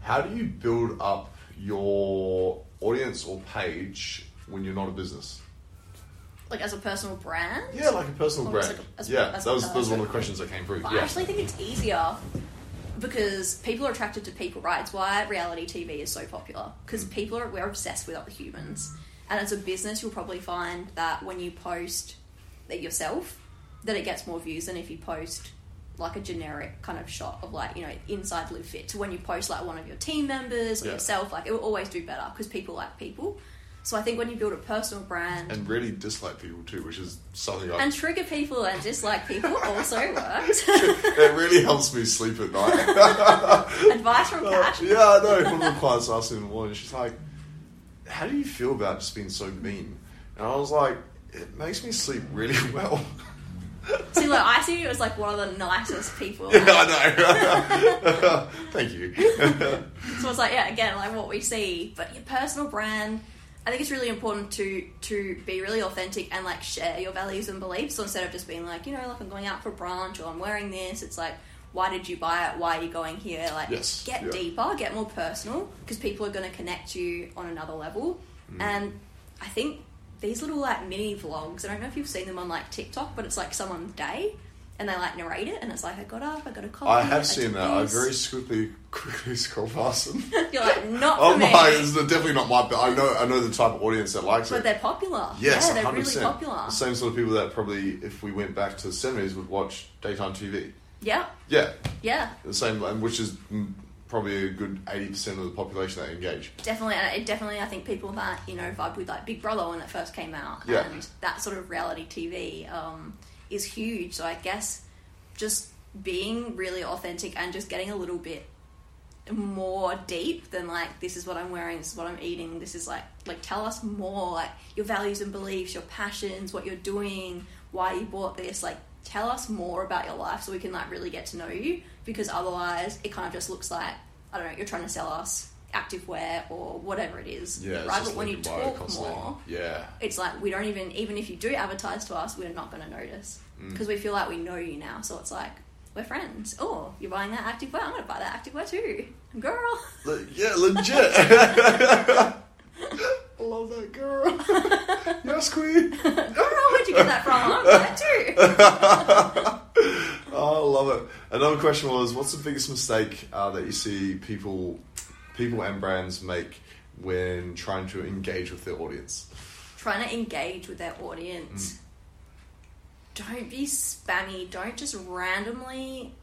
how do you build up your audience or page when you're not a business? like as a personal brand. Yeah, like a personal brand. like a- as- yeah, as- that was as- that was one of the questions that came through. But yeah. I actually think it's easier because people are attracted to people, right? It's why reality TV is so popular because Mm. people are we're obsessed with other humans, and as a business, you'll probably find that when you post that yourself, that it gets more views than if you post like a generic kind of shot of like you know inside live fit to when you post like one of your team members or Yeah. yourself like it will always do better because people like people so i think when you build a personal brand and really dislike people too, which is something I and trigger people and dislike people also works. it really helps me sleep at night. Advice from uh, Cash. yeah, I know. One of the clients asked me in the morning, she's like, How do you feel about just being so mean? And I was like, It makes me sleep really well. See, look, I see you as like one of the nicest people. yeah, I know. Thank you. So it's like, yeah, again, like what we see, but your personal brand. I think it's really important to to be really authentic and like share your values and beliefs. So instead of just being like, you know, like I'm going out for brunch or I'm wearing this, it's like, why did you buy it? Why are you going here? Like, Yes, get yeah. deeper, get more personal, because people are going to connect you on another level. Mm. And I think these little like mini vlogs. I don't know if you've seen them on like TikTok, but it's like someone's day. And they like narrate it, and it's like I got up, I got a coffee. I have seen that. I very quickly quickly scroll past them. You're like not oh me, my, it's definitely not my. But I know I know the type of audience that likes but it. But they're popular. Yes, yeah, they're really popular. The same sort of people that probably, if we went back to the seventies, would watch daytime TV. Yeah, Yeah, yeah, the same, which is probably a good eighty percent of the population that engage. definitely. And it definitely, I think people that you know vibe with like Big Brother when it first came out, Yeah. and that sort of reality TV um, is huge. So I guess just being really authentic and just getting a little bit more deep than like this is what I'm wearing, this is what I'm eating, this is like like tell us more like your values and beliefs, your passions, what you're doing, why you bought this, like tell us more about your life so we can like really get to know you because otherwise it kind of just looks like I don't know, you're trying to sell us activewear or whatever it is. Yeah, right. But when you link in bio talk constantly. more, Yeah, it's like we don't even even if you do advertise to us, we're not going to notice Mm. because we feel like we know you now. So it's like we're friends. Oh, you're buying that activewear. I'm going to buy that activewear too, girl. Le- yeah, legit. I love that girl. yes, queen. girl, where'd you get that from? I'm that too. Oh, I love it. Another question was, what's the biggest mistake uh, that you see people, people and brands make when trying to engage with their audience? Trying to engage with their audience. Mm. Don't be spammy. Don't just randomly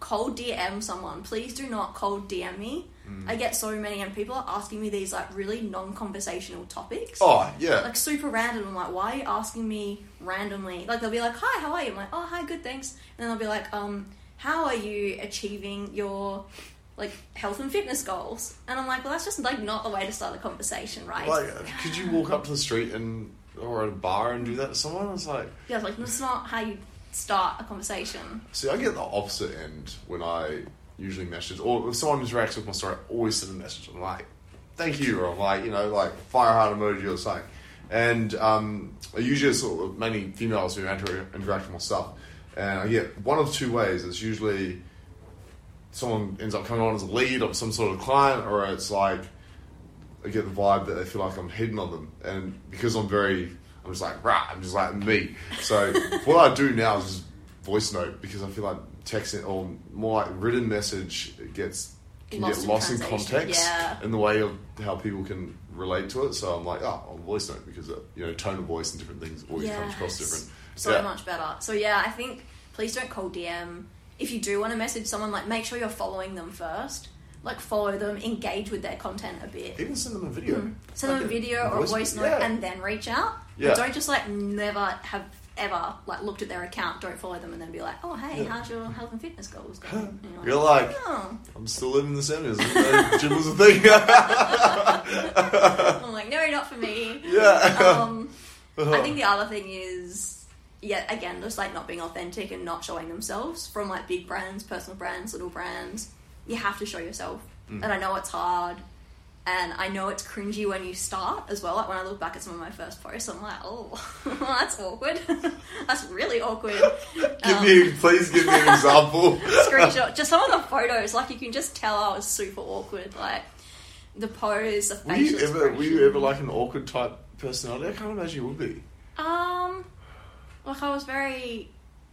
cold DM someone. Please do not cold DM me. Mm. I get so many, and people are asking me these like really non-conversational topics. Oh, yeah. like super random. I'm like, why are you asking me randomly? Like they'll be like, hi, how are you? I'm like, oh, hi, good, thanks. And then they'll be like, um, how are you achieving your like health and fitness goals? And I'm like, well, that's just like not the way to start a conversation, right? Like, could you walk up to the street and or at a bar and do that to someone? It's like, yeah, it's like that's not how you start a conversation. see, I get the opposite end when I usually message, or if someone interacts with my story, I always send a message. I'm like, thank you, or I'm like, you know, like fire heart emoji or something. And um, I usually sort of mainly females who inter- interact with my stuff, and I get one of two ways. It's usually someone ends up coming on as a lead of some sort of client, or it's like I get the vibe that they feel like I'm hitting on them, and because I'm very, I'm just like rah, I'm just like me. So what I do now is just voice note because I feel like texting or more like written message gets can Lost get lost in translation, context yeah. in the way of how people can relate to it. So I'm like, oh, I'll voice note because uh, you know tone of voice and different things always comes across different. So Yeah. much better. So yeah, I think please don't cold DM. If you do want to message someone, like make sure you're following them first. Like follow them, engage with their content a bit. Even send them a video. Hmm. Send them a Like video or a voice note yeah. and then reach out. Yeah. But don't just like never have ever like looked at their account, don't follow them and then be like, Oh hey, Yeah. how's your health and fitness goals going? And you're like, You're like, Oh. I'm still living the seventies. Gym was a thing. I'm like, no, not for me. yeah. Um I think the other thing is, yeah, again, just like not being authentic and not showing themselves from like big brands, personal brands, little brands. You have to show yourself, Mm. and I know it's hard, and I know it's cringy when you start as well. Like when I look back at some of my first posts, I'm like, oh, that's awkward. that's really awkward. give Um, me, please give me an example. screenshot. Just some of the photos, like you can just tell I was super awkward. Like the pose, the facial. Were you ever, were you ever like an awkward type personality? I can't imagine you would be. Um, like I was very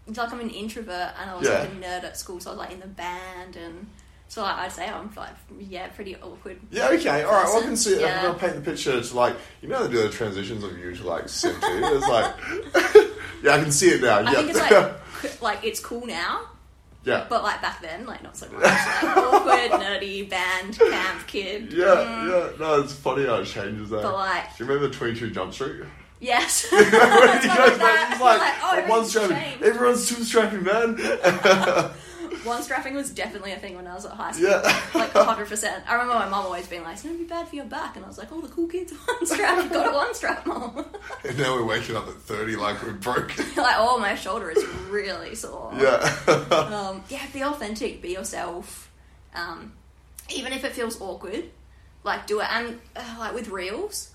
like I'm an introvert and I was Yeah. like a nerd at school, so I was like in the band and so like, I'd say I'm like yeah, pretty awkward. Yeah, okay, all right. Well, I can see. I'm gonna paint the picture. It's like you know they do the transitions of you to like sim two. It's like yeah, I can see it now. I yeah, think it's like like it's cool now, yeah, but like back then, like not so much. Like awkward, nerdy band camp kid. yeah, Mm. yeah. No, it's funny how it changes. Though. But like do you remember Twenty Two Jump Street? Yes, When he It's not goes like that. like, Like, oh, "Oh, it one strapping. changed." Everyone's too strapping, man. one strapping was definitely a thing when I was at high school. yeah. Like hundred percent. I remember my mom always being like, "It's gonna be bad for your back," and I was like, "Oh, the cool kids one strap. You got a one strap, mom." and now we're waking up at thirty like we're broken. like, oh, my shoulder is really sore. yeah. Um, yeah, be authentic, be yourself. Um, even if it feels awkward, like do it. And uh, like with reels,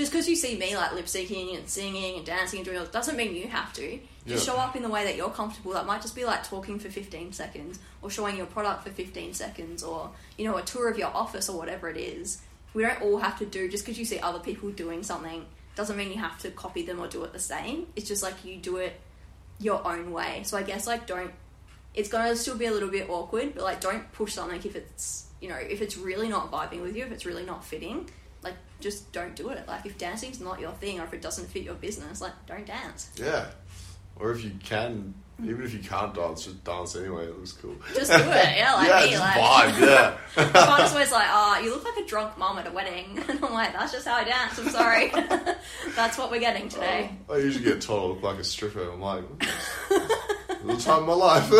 just because you see me like lip syncing and singing and dancing and doing all doesn't mean you have to. Just Yeah. show up in the way that you're comfortable. That might just be like talking for 15 seconds or showing your product for 15 seconds or, you know, a tour of your office or whatever it is. We don't all have to do, just because you see other people doing something doesn't mean you have to copy them or do it the same. It's just like you do it your own way. So I guess like don't. It's gonna still be a little bit awkward, but like don't push something if it's you know if it's really not vibing with you, if it's really not fitting. Just don't do it. Like if dancing's not your thing, or if it doesn't fit your business, like don't dance. Yeah. Or if you can, hmm. even if you can't dance, just dance anyway. It looks cool. Just do it. Yeah, like yeah, me. just like vibe. Yeah. My partner's always like, "Oh, you look like a drunk mom at a wedding," and I'm like, "That's just how I dance. I'm sorry. That's what we're getting today." Oh, I usually get told I look like a stripper. I'm like, the time of my life.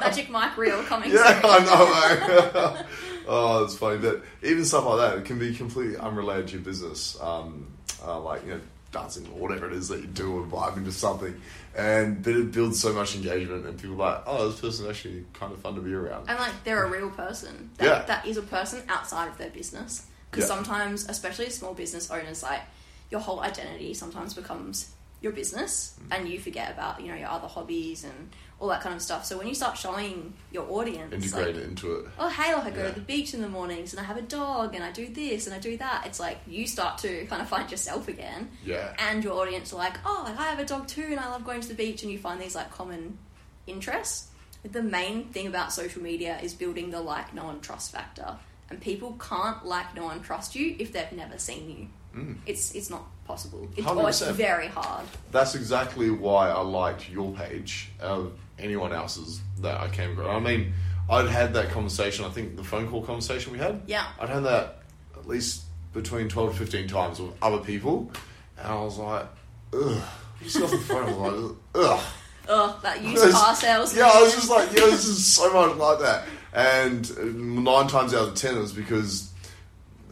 Magic Mike reel coming yeah, soon. I know. Oh, it's funny. But even stuff like that, it can be completely unrelated to your business. Um, uh, like, you know, dancing or whatever it is that you do or vibing to something. And but it builds so much engagement and people are like, oh, this person's actually kind of fun to be around. And like they're a real person. That, Yeah. that is a person outside of their business. Because Yeah. sometimes, especially small business owners, like your whole identity sometimes becomes your business, Mm. and you forget about you know your other hobbies and all that kind of stuff. So when you start showing your audience, Integrate like, it into it. oh hey, like I go Yeah. to the beach in the mornings and I have a dog and I do this and I do that. It's like you start to kind of find yourself again, Yeah. and your audience are like, oh, like, I have a dog too, and I love going to the beach, and you find these like common interests. The main thing about social media is building the like, no one trust factor, and people can't like, no one trust you if they've never seen you. Mm. It's it's not possible. It's, or it's very hard. That's exactly why I liked your page of anyone else's that I came across. I mean, I'd had that conversation, I think the phone call conversation we had. Yeah. I'd had that at least between 12 to 15 times with other people. And I was like, ugh. Just got off the phone, I was like, ugh. Ugh, that used car sales. Yeah, I was just like, yeah, this is so much like that. And uh, nine times out of ten, it was because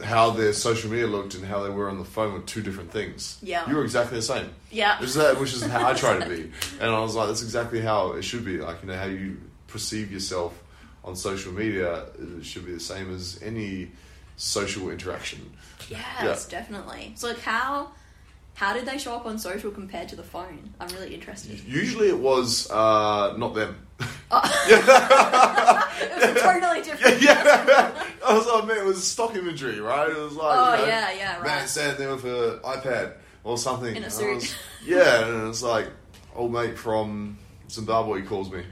how their social media looked and how they were on the phone were two different things. Yeah. You were exactly the same. yeah, Which is, that, which is how I try to be. And I was like, that's exactly how it should be. Like, you know, how you perceive yourself on social media it should be the same as any social interaction. yes, definitely. So like, how how did they show up on social compared to the phone? I'm really interested. Usually it was uh, not them. it was totally different. yeah. yeah. I was like, man, it was stock imagery, right? It was like, Oh you know, yeah, yeah, man right. standing there with an iPad or something. In a suit. was- yeah, and it's like, old mate from Zimbabwe calls me.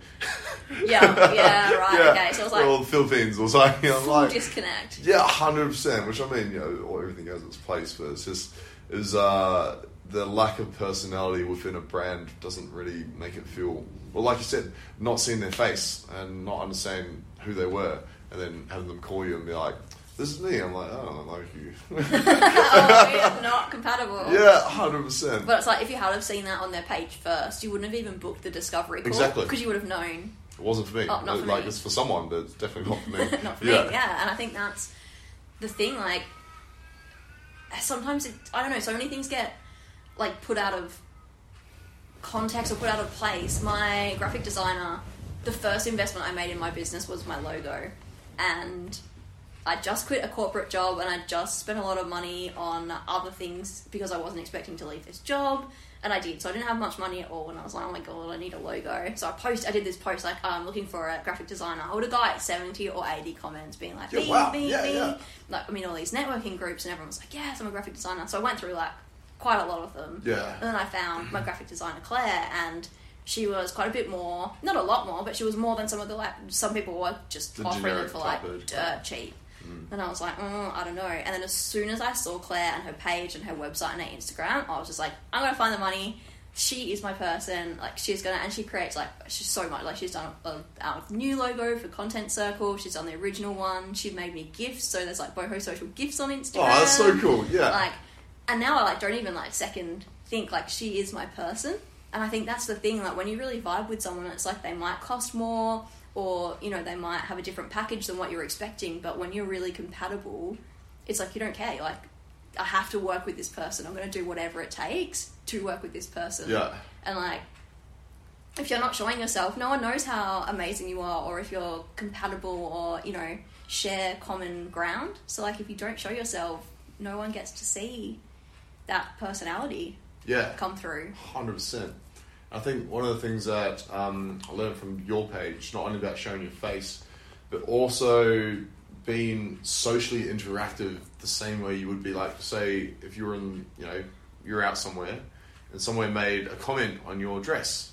Yeah, yeah, right. Okay, so it was like or the Philippines or something. I'm full like, disconnect. yeah, hundred percent. Which I mean, you know, everything has its place, but it's just is uh, the lack of personality within a brand doesn't really make it feel well. Like you said, not seeing their face and not understanding who they were, and then having them call you and be like, "This is me." I'm like, "Oh, I don't like you." oh, we're not compatible. yeah, hundred percent. But it's like if you had have seen that on their page first, you wouldn't have even booked the discovery call Exactly. because you would have known. It wasn't for me. Oh, not for like me. it's for someone, but it's definitely not for me. not for yeah. me. Yeah, and I think that's the thing. Like sometimes it, I don't know. So many things get like put out of context or put out of place. My graphic designer, the first investment I made in my business was my logo, and I just quit a corporate job and I just spent a lot of money on other things because I wasn't expecting to leave this job. And I did, so I didn't have much money at all. And I was like, "Oh my god, I need a logo." So I post, I did this post like, "I'm looking for a graphic designer." I would have got like seventy or eighty comments being like, Yeah, "Me, wow. me, Yeah, me." yeah. Like, I mean, all these networking groups, and everyone was like, "Yes, I'm a graphic designer." So I went through like quite a lot of them. Yeah. And then I found my graphic designer Claire, and she was quite a bit more, not a lot more, but she was more than some of the like some people were just The offering for like dirt cheap. And I was like, mm, I don't know. And then as soon as I saw Claire and her page and her website and her Instagram, I was just like, I'm gonna find the money. She is my person. Like she's gonna, and she creates like she's so much. Like she's done a, a new logo for Content Circle. She's done the original one. She made me gifts. So there's like Boho Social gifts on Instagram. Oh, that's so cool. Yeah. Like, and now I like don't even like second think like she is my person. And I think that's the thing. Like when you really vibe with someone, it's like they might cost more, or you know they might have a different package than what you're expecting. But when you're really compatible, it's like you don't care. Like I have to work with this person. I'm going to do whatever it takes to work with this person. yeah. And like, if you're not showing yourself, no one knows how amazing you are, or if you're compatible, or you know, share common ground. So like, if you don't show yourself, no one gets to see that personality Yeah. come through. Hundred percent. I think one of the things that um, I learned from your page, not only about showing your face, but also being socially interactive the same way you would be like, say, if you were in, you know, you're out somewhere and someone made a comment on your dress,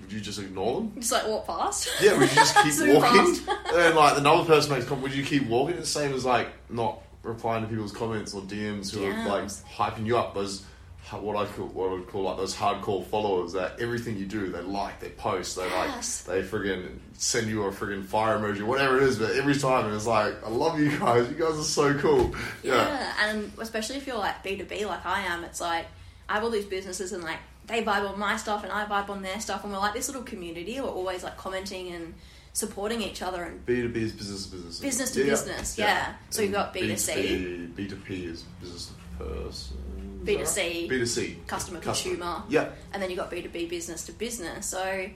would you just ignore them? Just like walk past. Yeah, would you just keep walking? and like another person makes a comment, would you keep walking? It's the same as like not replying to people's comments or DMs who are like hyping you up. Those what I call what I would call like those hardcore followers that everything you do they like, they post, they Yes. like, they friggin' send you a friggin' fire emoji, whatever it is. But every time it's like, I love you guys. You guys are so cool. Yeah. Yeah, and especially if you're like B two B like I am, it's like I have all these businesses and like they vibe on my stuff and I vibe on their stuff, and we're like this little community. We're always like commenting and supporting each other and B two B is business to business. Business to business, yeah. So you've got B2C. B two P is business to person. B2C. B two C. customer consumer. Yeah. and then you've got B2B business to business. So,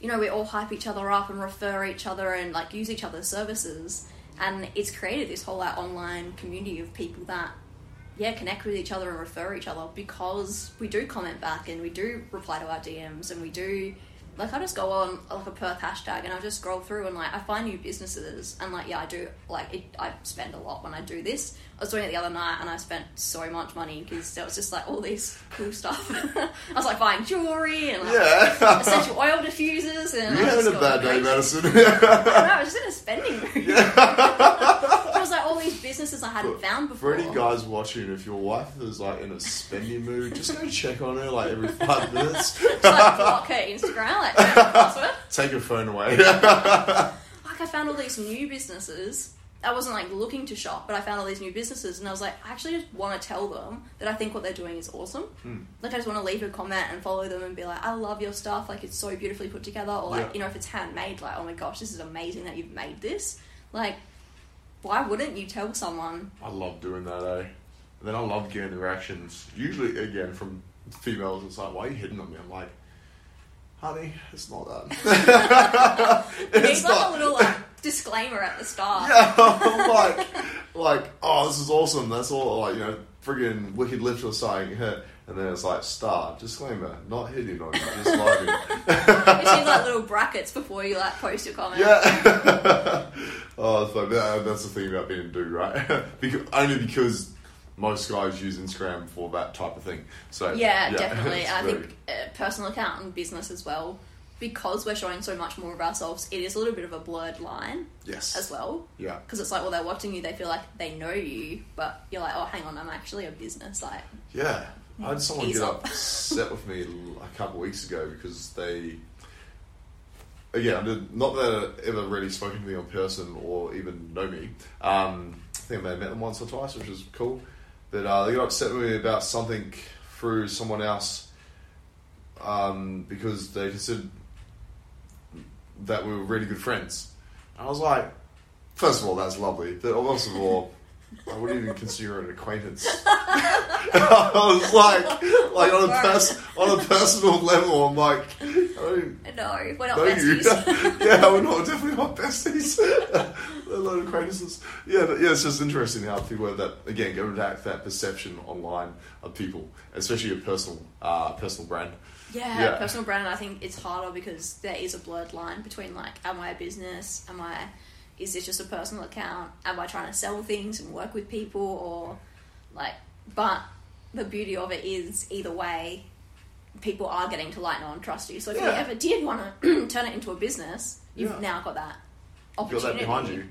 you know, we all hype each other up and refer each other and like use each other's services. And it's created this whole like online community of people that, yeah, connect with each other and refer each other because we do comment back and we do reply to our DMs and we do. Like I just go on like a Perth hashtag and I just scroll through and like I find new businesses and like yeah I do like it, I spend a lot when I do this. I was doing it the other night and I spent so much money because there was just like all this cool stuff. I was like buying jewelry and like Yeah. essential oil diffusers and You're I having a bad day. Madison. I know, I was just in a spending mood. it was like all these businesses I hadn't found before. For any guys watching, if your wife is like in a spending mood, just go check on her like every five minutes. Just like block her Instagram, like password. Take her phone away. Like I found all these new businesses. I wasn't like looking to shop, but I found all these new businesses, and I was like, I actually just want to tell them that I think what they're doing is awesome. Hmm. Like I just want to leave a comment and follow them and be like, I love your stuff. Like it's so beautifully put together, or like Yeah. you know if it's handmade, like oh my gosh, this is amazing that you've made this. Like, why wouldn't you tell someone? I love doing that, eh? And then I love getting the reactions. Usually, again, from females, it's like, why are you hitting on me? I'm like, honey, it's not that. It's like not. a little like disclaimer at the start. Yeah, I'm like, like, oh, this is awesome. That's all, like, you know, friggin' Wicked Lips or something. And then it's like, star, disclaimer, not hitting on you, just vibing. It seems like little brackets before you like post your comment. Yeah. Oh, it's like, that, that's the thing about being a dude, right? because, only because most guys use Instagram for that type of thing. So Yeah, definitely. I very- think uh, personal account and business as well, because we're showing so much more of ourselves, it is a little bit of a blurred line yes, as well. yeah. Because it's like, well, they're watching you, they feel like they know you, but you're like, oh, hang on, I'm actually a business. Like, Yeah, I had someone get up. upset with me a couple of weeks ago because they, again, I not that they ever really spoken to me in person or even know me. Um, I think I may have met them once or twice, which is cool. But uh, they got upset with me about something through someone else um, because they considered that we were really good friends. I was like, first of all, that's lovely, but also of all, I wouldn't even consider it an acquaintance. I was like, like on a pers- on a personal level, I'm like, I don't no, we're not know you. besties. yeah, we're not definitely not besties. A lot of acquaintances. Yeah, but yeah, it's just interesting how people have that again go back to that perception online of people, especially a personal uh, personal brand. Yeah, Yeah. personal brand. I think it's harder because there is a blurred line between like, am I a business? Am I? Is this just a personal account? Am I trying to sell things and work with people, or like? But the beauty of it is either way, people are getting to like know and trust you. So if you ever did want to turn it into a business, you've Yeah. now got that You've got that behind you.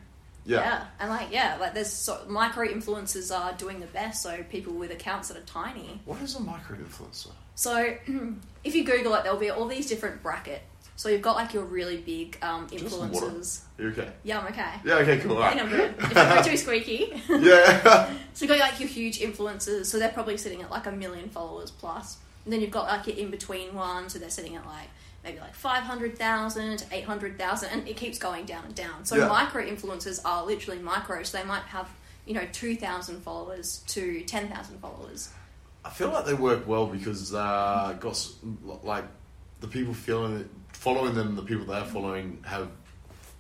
Yeah. Yeah. and like yeah, like there's so, micro influencers are doing the best. So people with accounts that are tiny. What is a micro influencer? So if you Google it, there'll be all these different brackets. So you've got like your really big um, Just some water. influencers. You okay? Yeah, I'm okay. Yeah. Okay. Cool. I think I'm good. If I'm too squeaky. yeah. so you've got like your huge influencers, so they're probably sitting at like a million followers plus. And then you've got like your in between ones, so they're sitting at like maybe like 500,000 to 800,000, and it keeps going down and down. So Yeah. micro influencers are literally micro, so they might have, you know, 2,000 followers to 10,000 followers. I feel like they work well because uh, got like the people feeling following them, the people they're following have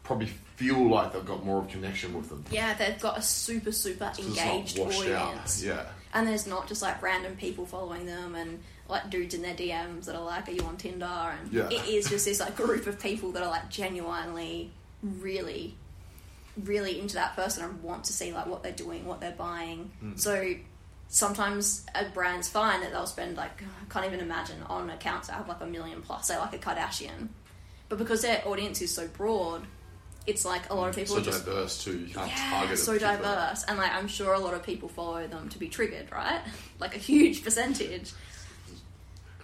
probably feel like they've got more of a connection with them. Yeah, they've got a super, super So it's not engaged audience. out. Yeah. And there's not just like random people following them and like dudes in their DMs that are like, "Are you on Tinder?" And Yeah. it is just this like group of people that are like genuinely, really, really into that person and want to see like what they're doing, what they're buying. Mm. So sometimes a brand's fine that they'll spend like I can't even imagine on accounts that have like a million plus, say like a Kardashian, but because their audience is so broad, it's like a lot of mm, people so are just diverse too. You can't yeah, target so diverse, and like I'm sure a lot of people follow them to be triggered, right? Like a huge percentage.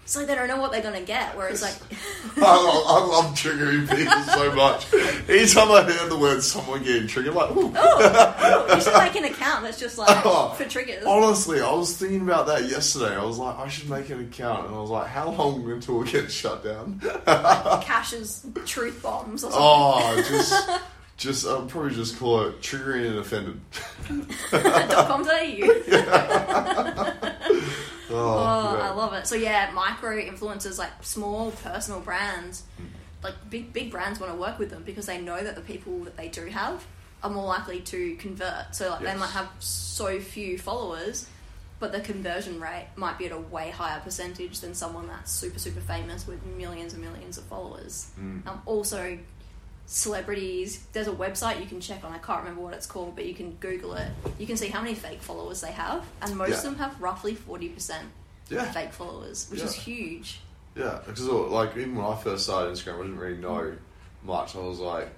So they don't know what they're gonna get. Where it's like, I, love, I love triggering people so much. Anytime I hear the word someone getting triggered, I'm like, ooh. Oh, oh, you should make an account that's just like Oh, for triggers. Honestly, I was thinking about that yesterday. I was like, I should make an account, and I was like, how long until it gets shut down? Cash's truth bombs or something. oh, just, just, I'll probably just call it triggering and offended. .com.au. Oh, Oh. I love it. So yeah, micro influencers, like small personal brands, like big big brands want to work with them because they know that the people that they do have are more likely to convert. So like they might have so few followers, but the conversion rate might be at a way higher percentage than someone that's super super famous with millions and millions of followers. Mm. Um, also, celebrities. There's a website you can check on. I can't remember what it's called, but you can Google it. You can see how many fake followers they have, and most Yeah. of them have roughly forty percent Yeah. fake followers, which is huge. Yeah, because like even when I first started Instagram, I didn't really know much. I was like,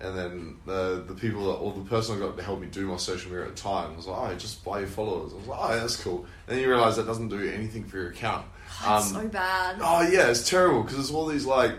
and then the the people that, or the person I got to help me do my social media at the time was like, oh, just buy your followers. I was like, oh, that's cool. And then you realize that doesn't do anything for your account. That's Um, so bad. Oh yeah, it's terrible because it's all these like.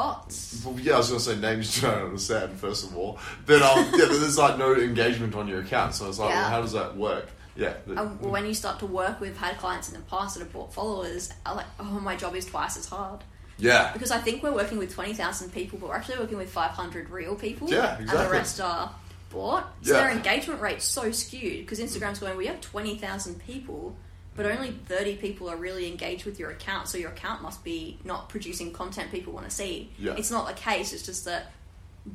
Bots. Well, yeah, I was gonna say names you don't understand first of all. Then um, yeah, but there's like no engagement on your account, so it's like, Yeah. well, how does that work? Yeah, the- when you start to work with, had clients in the past that have bought followers, are like, oh, my job is twice as hard. yeah, Because I think we're working with 20,000 people, but we're actually working with 500 real people. Yeah, exactly. And the rest are bought. So Yeah. their engagement rate's so skewed because Instagram's going, we have 20,000 people, but only 30 people are really engaged with your account. So your account must be not producing content people want to see. Yeah. It's not the case, it's just that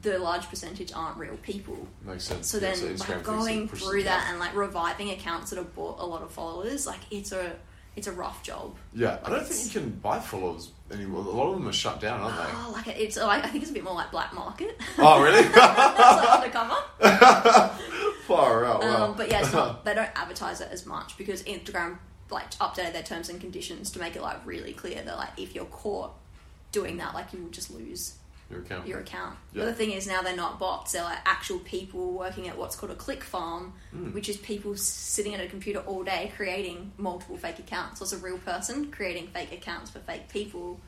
the large percentage aren't real people. makes sense. So Yeah, then, Instagram like going through that and like reviving accounts that have bought a lot of followers, like it's a it's a rough job. Yeah, I don't think you can buy followers anymore. A lot of them are shut down, aren't they? Oh, like it's like I think it's a bit more like black market. oh, really? That's like undercover. Far out. Wow. Um, but yeah, it's not. They don't advertise it as much because Instagram like updated their terms and conditions to make it like really clear that like if you're caught doing that, like you will just lose your account. your account. Yeah. But the thing is now they're not bots; they're like actual people working at what's called a click farm, Mm. which is people sitting at a computer all day creating multiple fake accounts. So it's a real person creating fake accounts for fake people,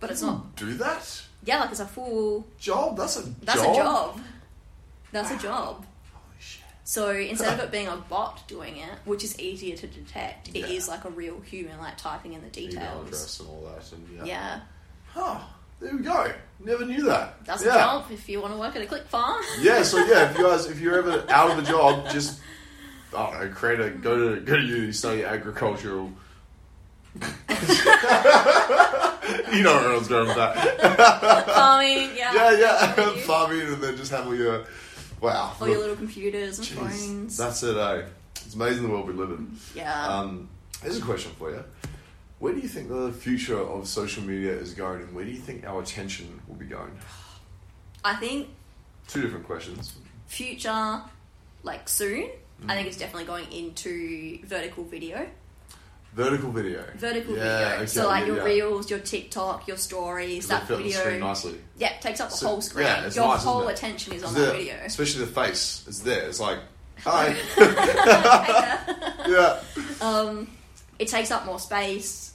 but it's not. Do that Yeah, like it's a full. job? That's a That's job. a job. That's a job. Holy shit. So instead of it being a bot doing it, which is easier to detect, it Yeah. is like a real human, like typing in the details. Email address and all that, and yeah. Yeah, Huh. There we go. Never knew that. that's yeah. a job if you want to work at a click farm. Yeah. So yeah, if you guys, if you're ever out of a job, just I don't know, create a go to go to uni, study agricultural. you know where I was going with that. Farming, yeah. Yeah, yeah. Farming. Farming, and then just have all your wow. All your little computers and Jeez, phones. That's it, eh? It's amazing the world we live in. yeah. Um, here's a question for you. Where do you think the future of social media is going, and where do you think our attention will be going? I think Two different questions. future, like soon, I Mm. think it's definitely going into vertical video. Vertical video. Vertical Yeah, video. okay, so like yeah, your yeah. reels, your TikTok, your stories, that the video. screen nicely. Yeah, takes up the So- whole screen. yeah, it's your nice, whole attention is on The- that video. Especially the face. is there. It's like, hi. Yeah. um, it takes up more space.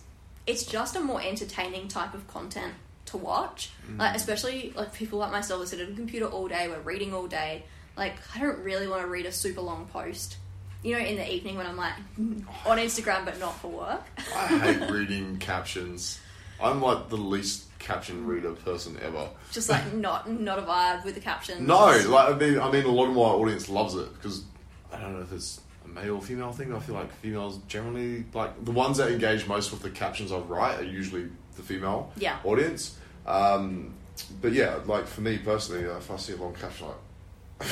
It's just a more entertaining type of content to watch. Mm. Like especially like people like myself that sit at a computer all day, we're reading all day. Like I don't really want to read a super long post. You know, in the evening when I'm like on Instagram but not for work. I hate reading captions. I'm like the least caption reader person ever. Just like not not a vibe with the captions. No, like I mean, I mean, a lot of my audience loves it because I don't know if it's male or female thing. I feel like females generally like the ones that engage most with the captions I write are usually the female Yeah. audience. Um, but yeah, like for me personally, if I see a long caption, like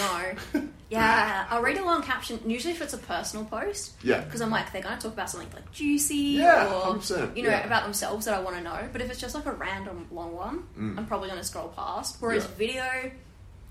No. Yeah, I'll read a long caption, usually if it's a personal post. yeah, Because I'm like, they're going to talk about something like juicy Yeah, or, 100%, you know, yeah. about themselves that I want to know. But if it's just like a random long one, Mm. I'm probably going to scroll past. Whereas Yeah. video,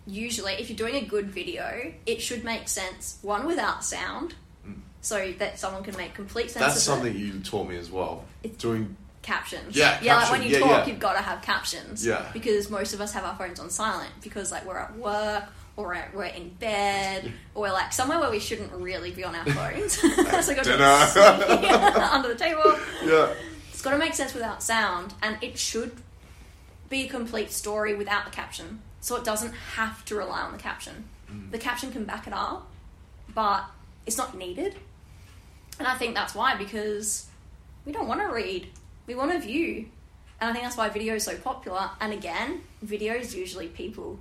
usually, if you're doing a good video, it should make sense. One, without sound. Mm. so that someone can make complete sense That's something it. you taught me as well. It's- Doing captions. Yeah, yeah. Like when you Yeah, talk, yeah. you've got to have captions. Yeah. Because most of us have our phones on silent because like we're at work or we're, we're in bed or we're like somewhere where we shouldn't really be on our phones. so got Dinner. under the table. yeah, It's got to make sense without sound, and it should be a complete story without the caption. So it doesn't have to rely on the caption. Mm. The caption can back it up, but it's not needed. And I think that's why, because we don't want to read, we want to view. And I think that's why video is so popular. And again, video is usually people,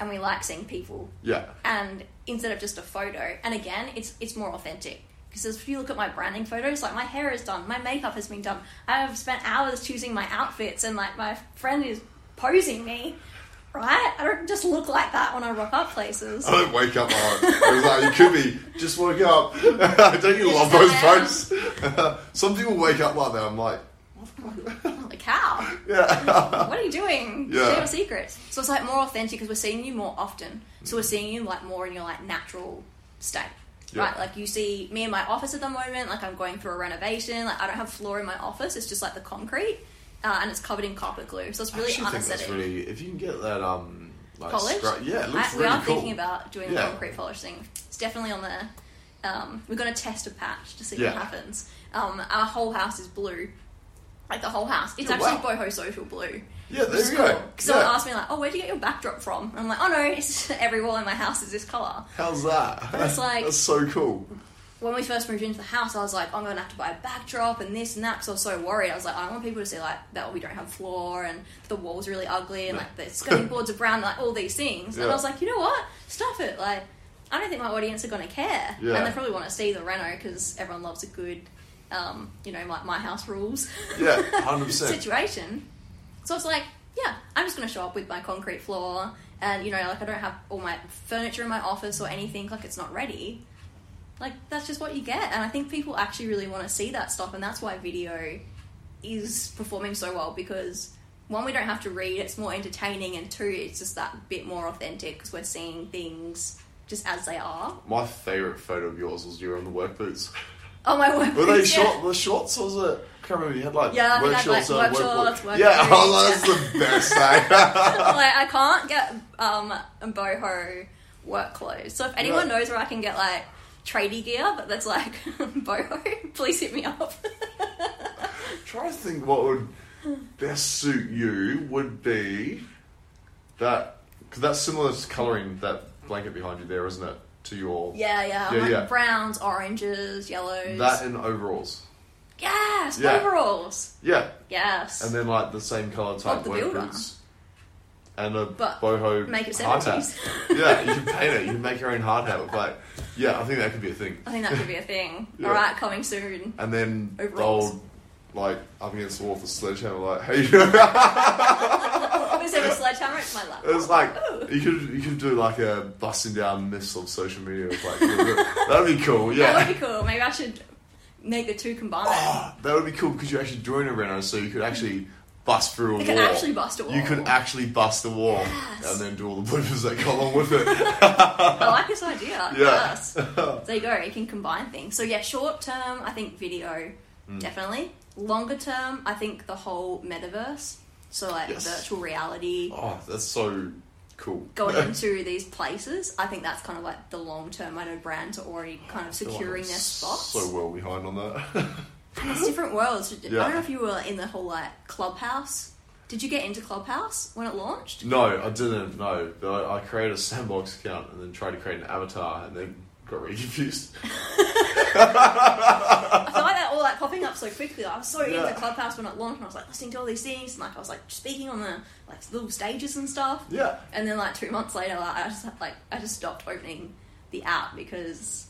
and we like seeing people yeah, and instead of just a photo and again it's it's more authentic because if you look at my branding photos like my hair is done my makeup has been done i have spent hours choosing my outfits and like my friend is posing me right i don't just look like that when i rock up places I don't wake up like it was like you could be just woke up. don't you love those posts? Some people wake up like that. I'm like, like how yeah, what are you doing Yeah. share your secrets so it's like more authentic because we're seeing you more often so we're seeing you like more in your like natural state Yeah. right like you see me in my office at the moment like i'm going through a renovation like i don't have floor in my office it's just like the concrete uh, and it's covered in carpet glue so it's I really actually think unaesthetic that's really. If you can get that um like polish scra- yeah, it looks I, really we are cool. thinking about doing the Yeah. concrete polish thing it's definitely on there. um, we're going to test a patch to see Yeah. what happens um, our whole house is blue like the whole house it's Oh, actually wow. boho social blue Yeah, there is you go. Someone Yeah. asked me like, "Oh, where'd you get your backdrop from?" And I'm like, "Oh no, it's every wall in my house is this color." How's that? It's like- that's so cool. When we first moved into the house, I was like, "I'm gonna have to buy a backdrop and this and that," because I was so worried. I was like, "I don't want people to see like that we don't have floor and the walls are really ugly and like the skirting boards are brown, like all these things." And I was like, "You know what? Stuff it!" Like, I don't think my audience are gonna care, Yeah. and they probably want to see the reno because everyone loves a good, um, you know, like my house rules. Yeah, 100%. situation. So it's like, yeah, I'm just going to show up with my concrete floor, and you know, like I don't have all my furniture in my office or anything. Like it's not ready. Like that's just what you get, and I think people actually really want to see that stuff, and that's why video is performing so well because one, we don't have to read; it's more entertaining, and two, it's just that bit more authentic because we're seeing things just as they are. My favorite photo of yours was you were on the work boots. Oh my word! Were they yeah. short? The shorts was it? I can't remember. You had like Yeah, work like, shorts, uh, work work- shorts, work yeah, boots, oh, that's the best. eh? like I can't get um boho work clothes. So if anyone Right. knows where I can get like tradie gear, but that's like boho, please hit me up. Try to think what would best suit you would be that because that's similar to colouring that blanket behind you there, isn't it? To your yeah, yeah, Yeah, like yeah. browns, oranges, yellows. that in overalls. yes, Yeah. overalls. Yeah, Yes. and then like the same colour type the work boots. And a But boho make it hard hat. 70s. yeah, you can paint it. You can make your own hard hat. But yeah, I think that could be a thing. I think that could be a thing. Yeah. All right, coming soon. And then the Overalls. like, up against the wall with a sledgehammer, like, hey, you? Was there a sledgehammer? It's my laptop. It's like Ooh. you could you could do like a busting down myths of social media. It's like that'd be cool. Yeah, that would be cool. Maybe I should make the two combined. Oh, that would be cool because you actually join a reno, so you could actually bust through a It can wall. actually bust a wall. You could actually bust a wall Yes. and then do all the bloopers that go along with it. I like this idea. Yeah. Yes. There you go. You can combine things. So yeah, short term, I think video, Hmm. definitely. Longer term, I think the whole metaverse. So like Yes. virtual reality, oh, that's so cool. going into these places. I think that's kind of like the long term. I know brands are already kind of feel like securing their spots. So well behind on that. And it's different worlds. I don't know if you were in the whole like clubhouse. Did you get into Clubhouse when it launched? no, I didn't. No, but I, I created a sandbox account and then tried to create an avatar and then got really confused. I feel like that all like popping up so quickly. I was so Yeah. into Clubhouse when it launched, and I was like listening to all these things, and like I was like speaking on the like little stages and stuff. Yeah. And then like two months later, like, I just like I just stopped opening the app because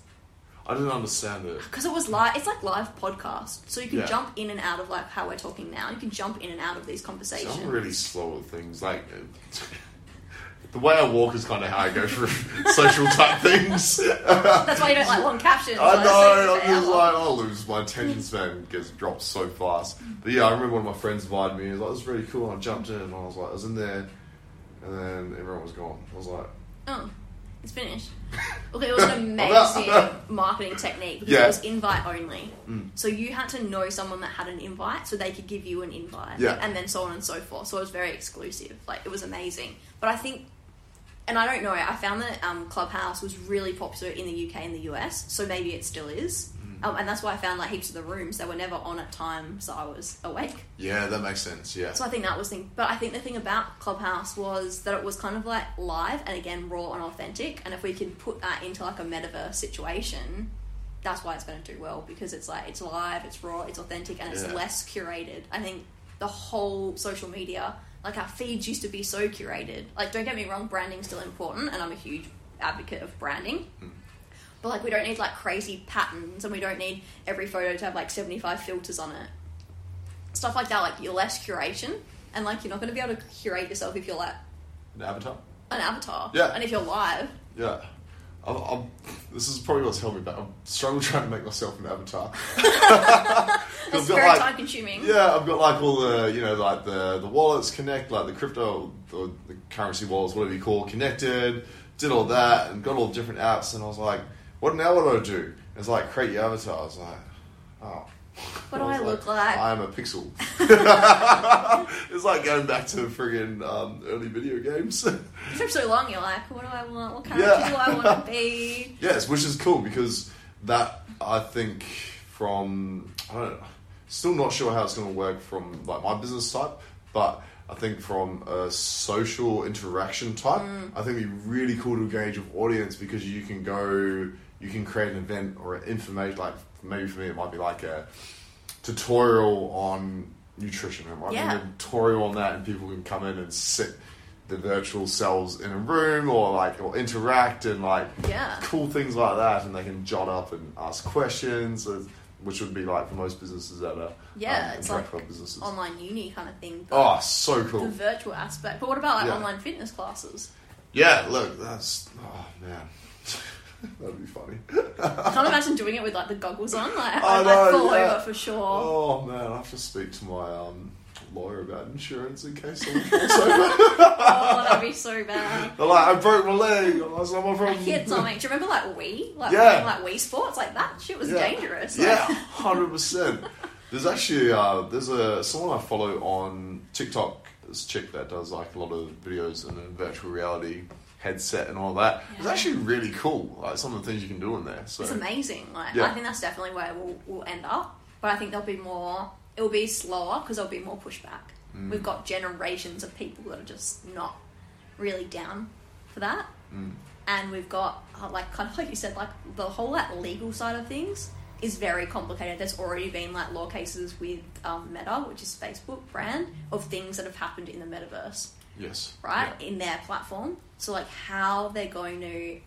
I didn't understand it. because it was live. It's like live podcast, so you can Yeah. jump in and out of like how we're talking now. You can jump in and out of these So conversations. I'm really slow at things. Like the way I walk is kind of how I go through social type things. That's why you don't like long captions. I like, know. I'm just forever. Oh. like, I'll lose my attention span gets dropped so fast. But yeah, I remember one of my friends invited me. He was like, "This is really cool." And I jumped in, and I was like, I was in there, and then everyone was gone. I was like, Oh. It's finished. Okay, it was an amazing marketing technique because Yeah. it was invite only. Mm. So you had to know someone that had an invite so they could give you an invite. Yeah. And then so on and so forth. So it was very exclusive. Like it was amazing. But I think and I don't know, I found that um, Clubhouse was really popular in the UK and the US, so maybe it still is. Mm. Um, and that's why I found like heaps of the rooms, they were never on at times so I was awake. Yeah, that makes sense. Yeah. So I think that was thing. But I think the thing about Clubhouse was that it was kind of like live and again raw and authentic. And if we could put that into like a metaverse situation, that's why it's going to do well because it's like it's live, it's raw, it's authentic, and it's Yeah. less curated. I think the whole social media, like our feeds used to be so curated. Like, don't get me wrong, branding's still important, and I'm a huge advocate of branding. Hmm. But like, we don't need like crazy patterns, and we don't need every photo to have like 75 filters on it stuff like that, like you're less curation, and like you're not going to be able to curate yourself if you're like An avatar. an avatar. Yeah. And if you're live, Yeah. I'm, I'm, this is probably what's held me back. I'm struggling trying to make myself an avatar. that's very like- time consuming. Yeah, I've got like all the you know like the the wallets connect like the crypto the, the currency wallets whatever you call it, connected. Did all that and got all different apps and I was like, what now? What do I do? It's like create your avatar. I was like, oh. What do was I look like? I am a pixel. it's like going back to friggin' um, early video games. For so long, you're like, what do I want? What kind Yeah. of do I want to be? Yes, which is cool because that I think from I don't know, still not sure how it's going to work from like my business type, but I think from a social interaction type, I think it'd be really cool to engage with audience because you can go, you can create an event or an information like maybe for me it might be like a tutorial on nutrition. It might Yeah. be a tutorial on that, and people can come in and sit the virtual selves in a room or like or interact and like Yeah. cool things like that, and they can jot up and ask questions, uh, which would be like for most businesses that are Yeah, um, it's like businesses. Online uni kind of thing. Oh, so cool The virtual aspect. But what about like Yeah. online fitness classes? Yeah, look, that's oh man, that'd be funny. I can't imagine doing it with like the goggles on. Like, I I'd know, like, fall yeah. over for sure. Oh man, I have to speak to my um, lawyer about insurance in case someone falls over. oh, that'd be so bad. They're like, I broke my leg. I was like, my I problem. hit something. Do you remember like Wii? Like Yeah. like Wii Sports? Like that shit was Yeah. dangerous. Yeah, hundred percent. There's actually uh, there's a someone I follow on TikTok. This chick that does like a lot of videos in virtual reality headset and all that. It's actually really cool. Like some of the things you can do in there. So It's amazing. Like Yeah. I think that's definitely where we'll, we'll end up. But I think there'll be more. It will be slower because there'll be more pushback. Mm. We've got generations of people that are just not really down for that, Mm. and we've got uh, like kind of like you said, like the whole like legal side of things is very complicated. There's already been like law cases with um, Meta, which is Facebook brand, of things that have happened in the metaverse yes, right in their platform so like how they're going to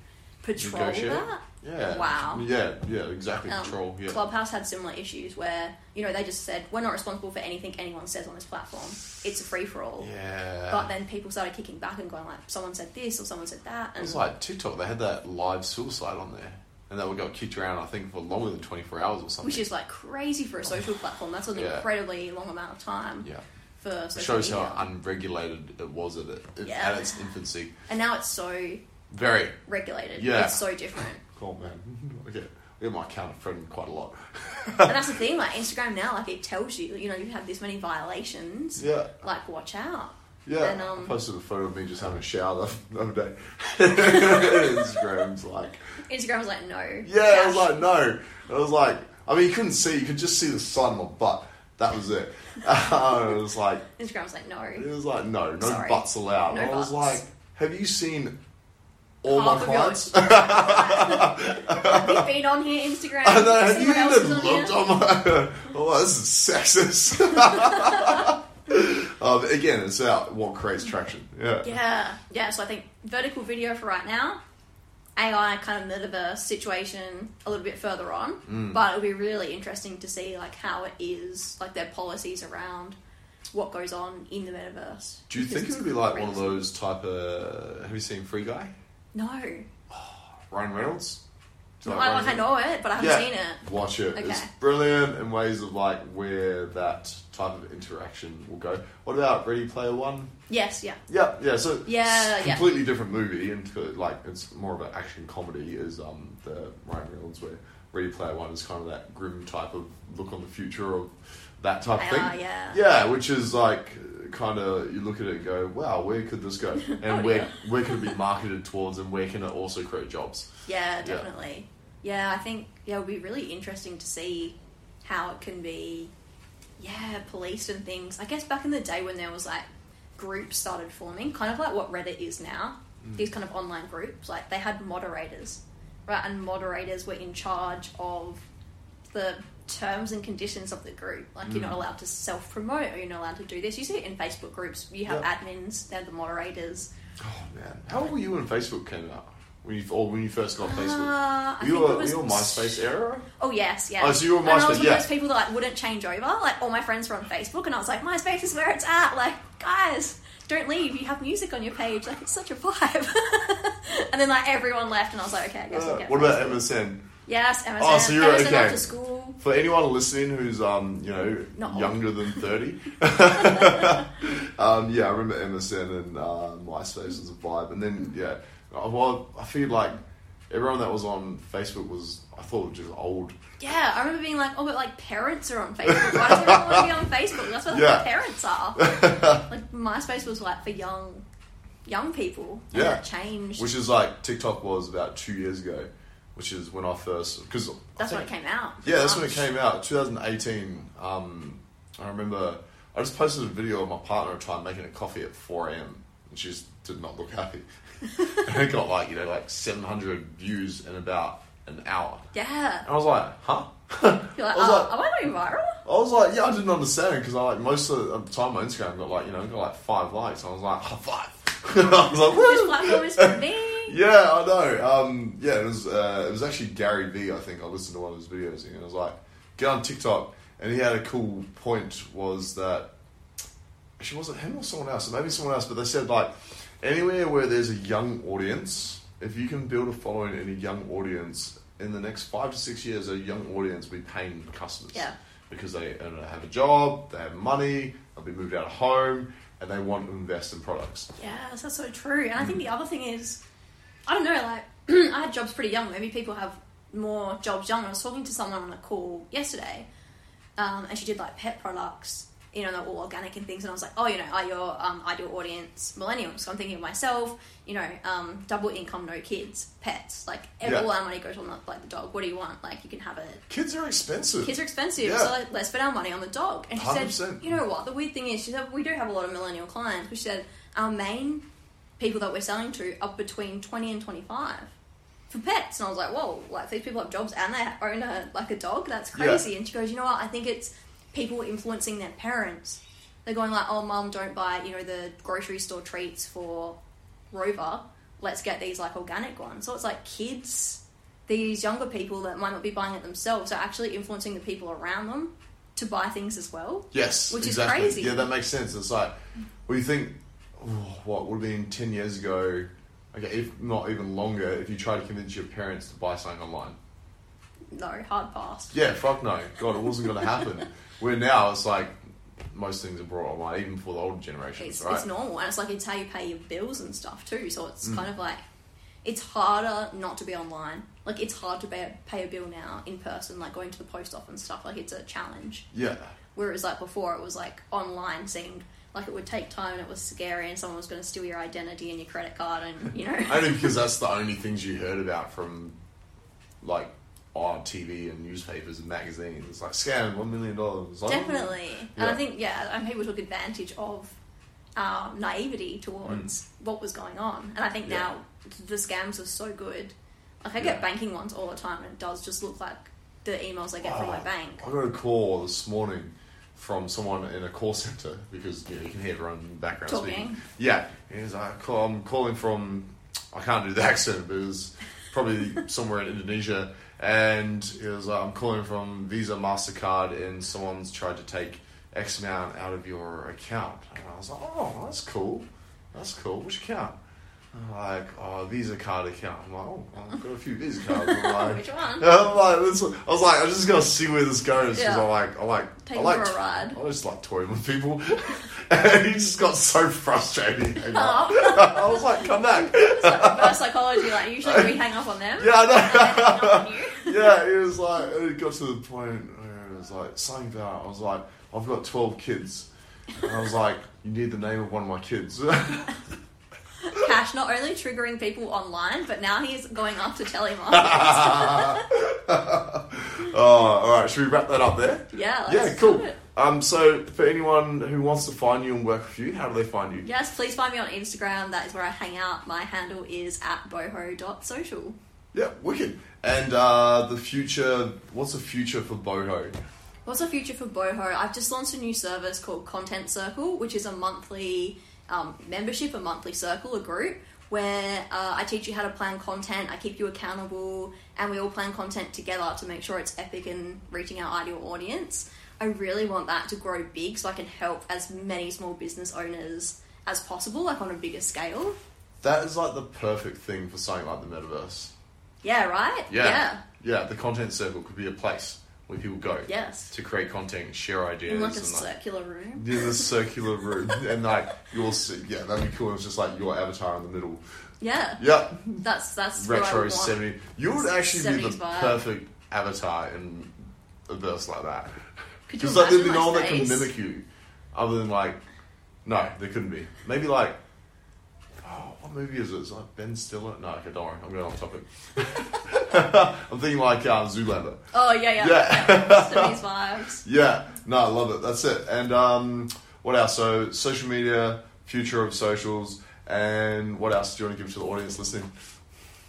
patrol Negotiate? that Yeah. yeah. Wow. Yeah. Yeah. Exactly. um, Control. Yeah. clubhouse had similar issues where you know they just said we're not responsible for anything anyone says on this platform it's a free-for-all Yeah. but then people started kicking back and going like someone said this or someone said that it was like TikTok. They had that live suicide on there, and that would got kicked around. I think for longer than 24 hours or something. which is like crazy for a social platform that's an Yeah. incredibly long amount of time yeah. For It social shows media. how unregulated it was at it, Yeah. at its infancy. and now it's so Very. regulated Yeah. it's so different Cool, man. I get, I get my account friend quite a lot. and that's the thing like instagram now like it tells you you know you have this many violations Yeah. like watch out Yeah. And, um, I posted a photo of me just having a shower the other day. Instagram's like, Instagram was like, no. yeah, I was like, no. I was like, I mean, you couldn't see, you could just see the side of my butt. That was it. Uh, it was like, Instagram was like, no. it was like, no, no Sorry. butts allowed. No I was butts. like, have you seen all Half my clients? have you been on here, Instagram? I know, have you what else is even on here? looked on my. oh, this is sexist. um, again, it's about what creates traction. Yeah. Yeah, yeah. So I think vertical video for right now, AI kind of metaverse situation a little bit further on, Mm. but it'll be really interesting to see like how it is, like their policies around what goes on in the metaverse. Do you think it would be like one of those type of. Have you seen Free Guy? No. Ryan Reynolds? I, like, Running I know it, but I haven't Yeah. seen it. Watch it. Okay. It's brilliant in ways of like where that type of interaction will go. What about Ready Player One? Yes, yeah. Yeah, yeah. So Yeah, it's a yeah. completely different movie, and to- like it's more of an action comedy. Is um the Ryan Reynolds where Ready Player One is kind of that grim type of look on the future of that type of thing. are, yeah. Yeah, which is like kind of you look at it and go, wow, where could this go, and Oh, where yeah. where can it be marketed towards, and where can it also create jobs? Yeah, definitely. Yeah. I think yeah, it'll be really interesting to see how it can be, yeah, police and things. I guess back in the day when there was like groups started forming, kind of like what Reddit is now. Mm. These kind of online groups, like they had moderators, right? And moderators were in charge of the terms and conditions of the group. Like you're not Mm. allowed to self promote, or you're not allowed to do this. You see it in Facebook groups. You have Yeah. admins, they're the moderators. Oh man, how old were you when Facebook came out? When you or when you first got Facebook? Uh, Were you, a, was were you a MySpace era? Oh yes, yeah. Oh, so you were And I was MySpace, one of yeah. those people that like wouldn't change over. Like all my friends were on Facebook, and I was like, MySpace is where it's at. Like guys, don't leave. You have music on your page. Like it's such a vibe. and then like everyone left, and I was like, okay, I guess I'll Uh, get. what about. MSN? Yes, MSN. Oh, so you're- MSN okay. after school. For anyone listening who's um you know Not old. younger than thirty, um yeah, I remember MSN and uh, MySpace was a vibe, and then yeah, well I feel like everyone that was on Facebook was I thought was just old. Yeah, I remember being like, oh, but like parents are on Facebook. Why does everyone want to be on Facebook? That's where Yeah. the parents are. like MySpace was like for young, young people. Yeah. that changed. Which is like TikTok was about two years ago, which is when I first because That's when it came out. Yeah, that's when it came out, 2018. Um, I remember I just posted a video of my partner trying making a coffee at 4 a.m. and she just did not look happy. And it got like you know like 700 views in about an hour. Yeah. And I was like, huh? You're like, I was oh, like, am I going viral? I was like, yeah, I didn't understand because I like most of the time my Instagram got like you know got like five likes. I was like, oh, five. I was like, This platform is for me. Yeah, I know. Um, yeah, it was uh, it was actually Gary Vee. I think I listened to one of his videos and I was like, get on TikTok, and he had a cool point was that actually was it him or someone else, or maybe someone else, but they said like anywhere where there's a young audience, if you can build a following in a young audience, in the next five to six years, a young audience will be paying customers. Yeah. Because they have a job, they have money, they'll be moved out of home, and they want to invest in products. Yeah, that's so true. And I Mm. think the other thing is, I don't know, like, I had jobs pretty young. Maybe people have more jobs young. I was talking to someone on a call yesterday, um, and she did like pet products, you know, they're all organic and things. And I was like, oh, you know, are your um, ideal audience millennials? So I'm thinking of myself, you know, um, double income, no kids, pets. Like, every, Yeah. all our money goes on the, like the dog. What do you want? Like, you can have it Kids are expensive. kids are expensive, Yeah. so like, let's spend our money on the dog. And she said, 100%. you know what? The weird thing is, she said we do have a lot of millennial clients. But she said our main people that we're selling to are between twenty and twenty five for pets. And I was like, whoa! Like these people have jobs and they own a like a dog. That's Yeah. crazy. And she goes, you know what? I think it's people influencing their parents. They're going like, oh, mum, don't buy you know the grocery store treats for Rover. Let's get these like organic ones. So it's like kids these younger people that might not be buying it themselves are actually influencing the people around them to buy things as well. Yes, Which is exactly. crazy. Yeah, that makes sense. It's like, well, you think, oh, what would have been ten years ago? Okay, if not even longer, if you try to convince your parents to buy something online. No, hard pass. Yeah, fuck no. God, it wasn't going to happen. Where now it's like most things are brought online, even for the older generations, It's, right? it's normal, and it's like it's how you pay your bills and stuff too. So it's Mm. kind of like it's harder not to be online. Like it's hard to pay, pay a bill now in person, like going to the post office and stuff. Like it's a challenge. yeah, Whereas like before, it was like online seemed like it would take time and it was scary, and someone was going to steal your identity and your credit card, and you know. only because that's the only things you heard about from like on TV and newspapers and magazines. It's like scam one million dollars. Definitely. And I think, yeah, and people took advantage of our naivety towards what was going on. And I think Mm. Yeah. now the scams are so good. Like, I Yeah. get banking ones all the time, and it does just look like the emails I get from my bank. I got a call this morning from someone in a call center because you know you can hear everyone in the background Talking. speaking. Yeah, he was like, "Call- "I'm calling from." I can't do the accent, but it was probably somewhere in Indonesia, and he was like, "I'm calling from Visa Mastercard, and someone's tried to take X amount out of your account." And I was like, "Oh, that's cool. That's cool. Which account?" I'm like, oh, Visa card account. I'm like, oh, I've got a few Visa cards. I'm like, Which one? Yeah, I'm like, this, I was like, I'm just gonna see where this goes because Yeah. I like, I like, Take I like, for a ride. I just like toying with people, and he just got so frustrated. I was like, come back. It's like reverse psychology. Like usually we hang up on them. Yeah, I and they hang up on know. yeah, it was like it got to the point where it was like something about. I was like, I've got twelve kids, and I was like, you need the name of one of my kids. Cash not only triggering people online, but now he's going after telemarketers. oh, all right. Should we wrap that up there? yeah, let's yeah, do cool. it. Um, so for anyone who wants to find you and work with you, how do they find you? Yes, please find me on Instagram. That is where I hang out. My handle is at boho.social. Yeah, wicked. And uh, the future. What's the future for Boho? What's the future for Boho? I've just launched a new service called Content Circle, which is a monthly um, membership, a monthly circle, a group where uh, I teach you how to plan content, I keep you accountable, and we all plan content together to make sure it's epic and reaching our ideal audience. I really want that to grow big so I can help as many small business owners as possible, like on a bigger scale. That is like the perfect thing for something like the metaverse. Yeah, right? Yeah. Yeah. Yeah, the content circle could be a place where people go Yes. to create content, and share ideas, In like a and like circular room. in the circular room, and like you'll see. Yeah, that'd be cool. It's just like your avatar in the middle. Yeah. Yeah, That's that's retro seventy. You would actually be the vibe. perfect avatar in a verse like that. Because like, there'd be no one that can mimic you, other than like, no, there couldn't be. Maybe like, what movie is it? Is it like Ben Stiller? No, okay, don't worry, I'm going off topic. I'm thinking like uh, Zoolander. Oh yeah, yeah. Yeah. yeah. Vibes. Yeah, no, I love it. That's it. And um, what else? So social media, future of socials, and what else do you want to give to the audience listening?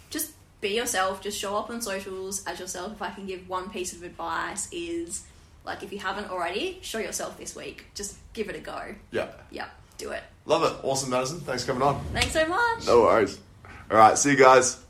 Just be yourself. Just show up on socials as yourself. If I can give one piece of advice, is like if you haven't already, show yourself this week. Just give it a go. Yeah, Yeah, do it. Love it. Awesome, Madison. Thanks for coming on. Thanks so much. No worries. All right, see you guys.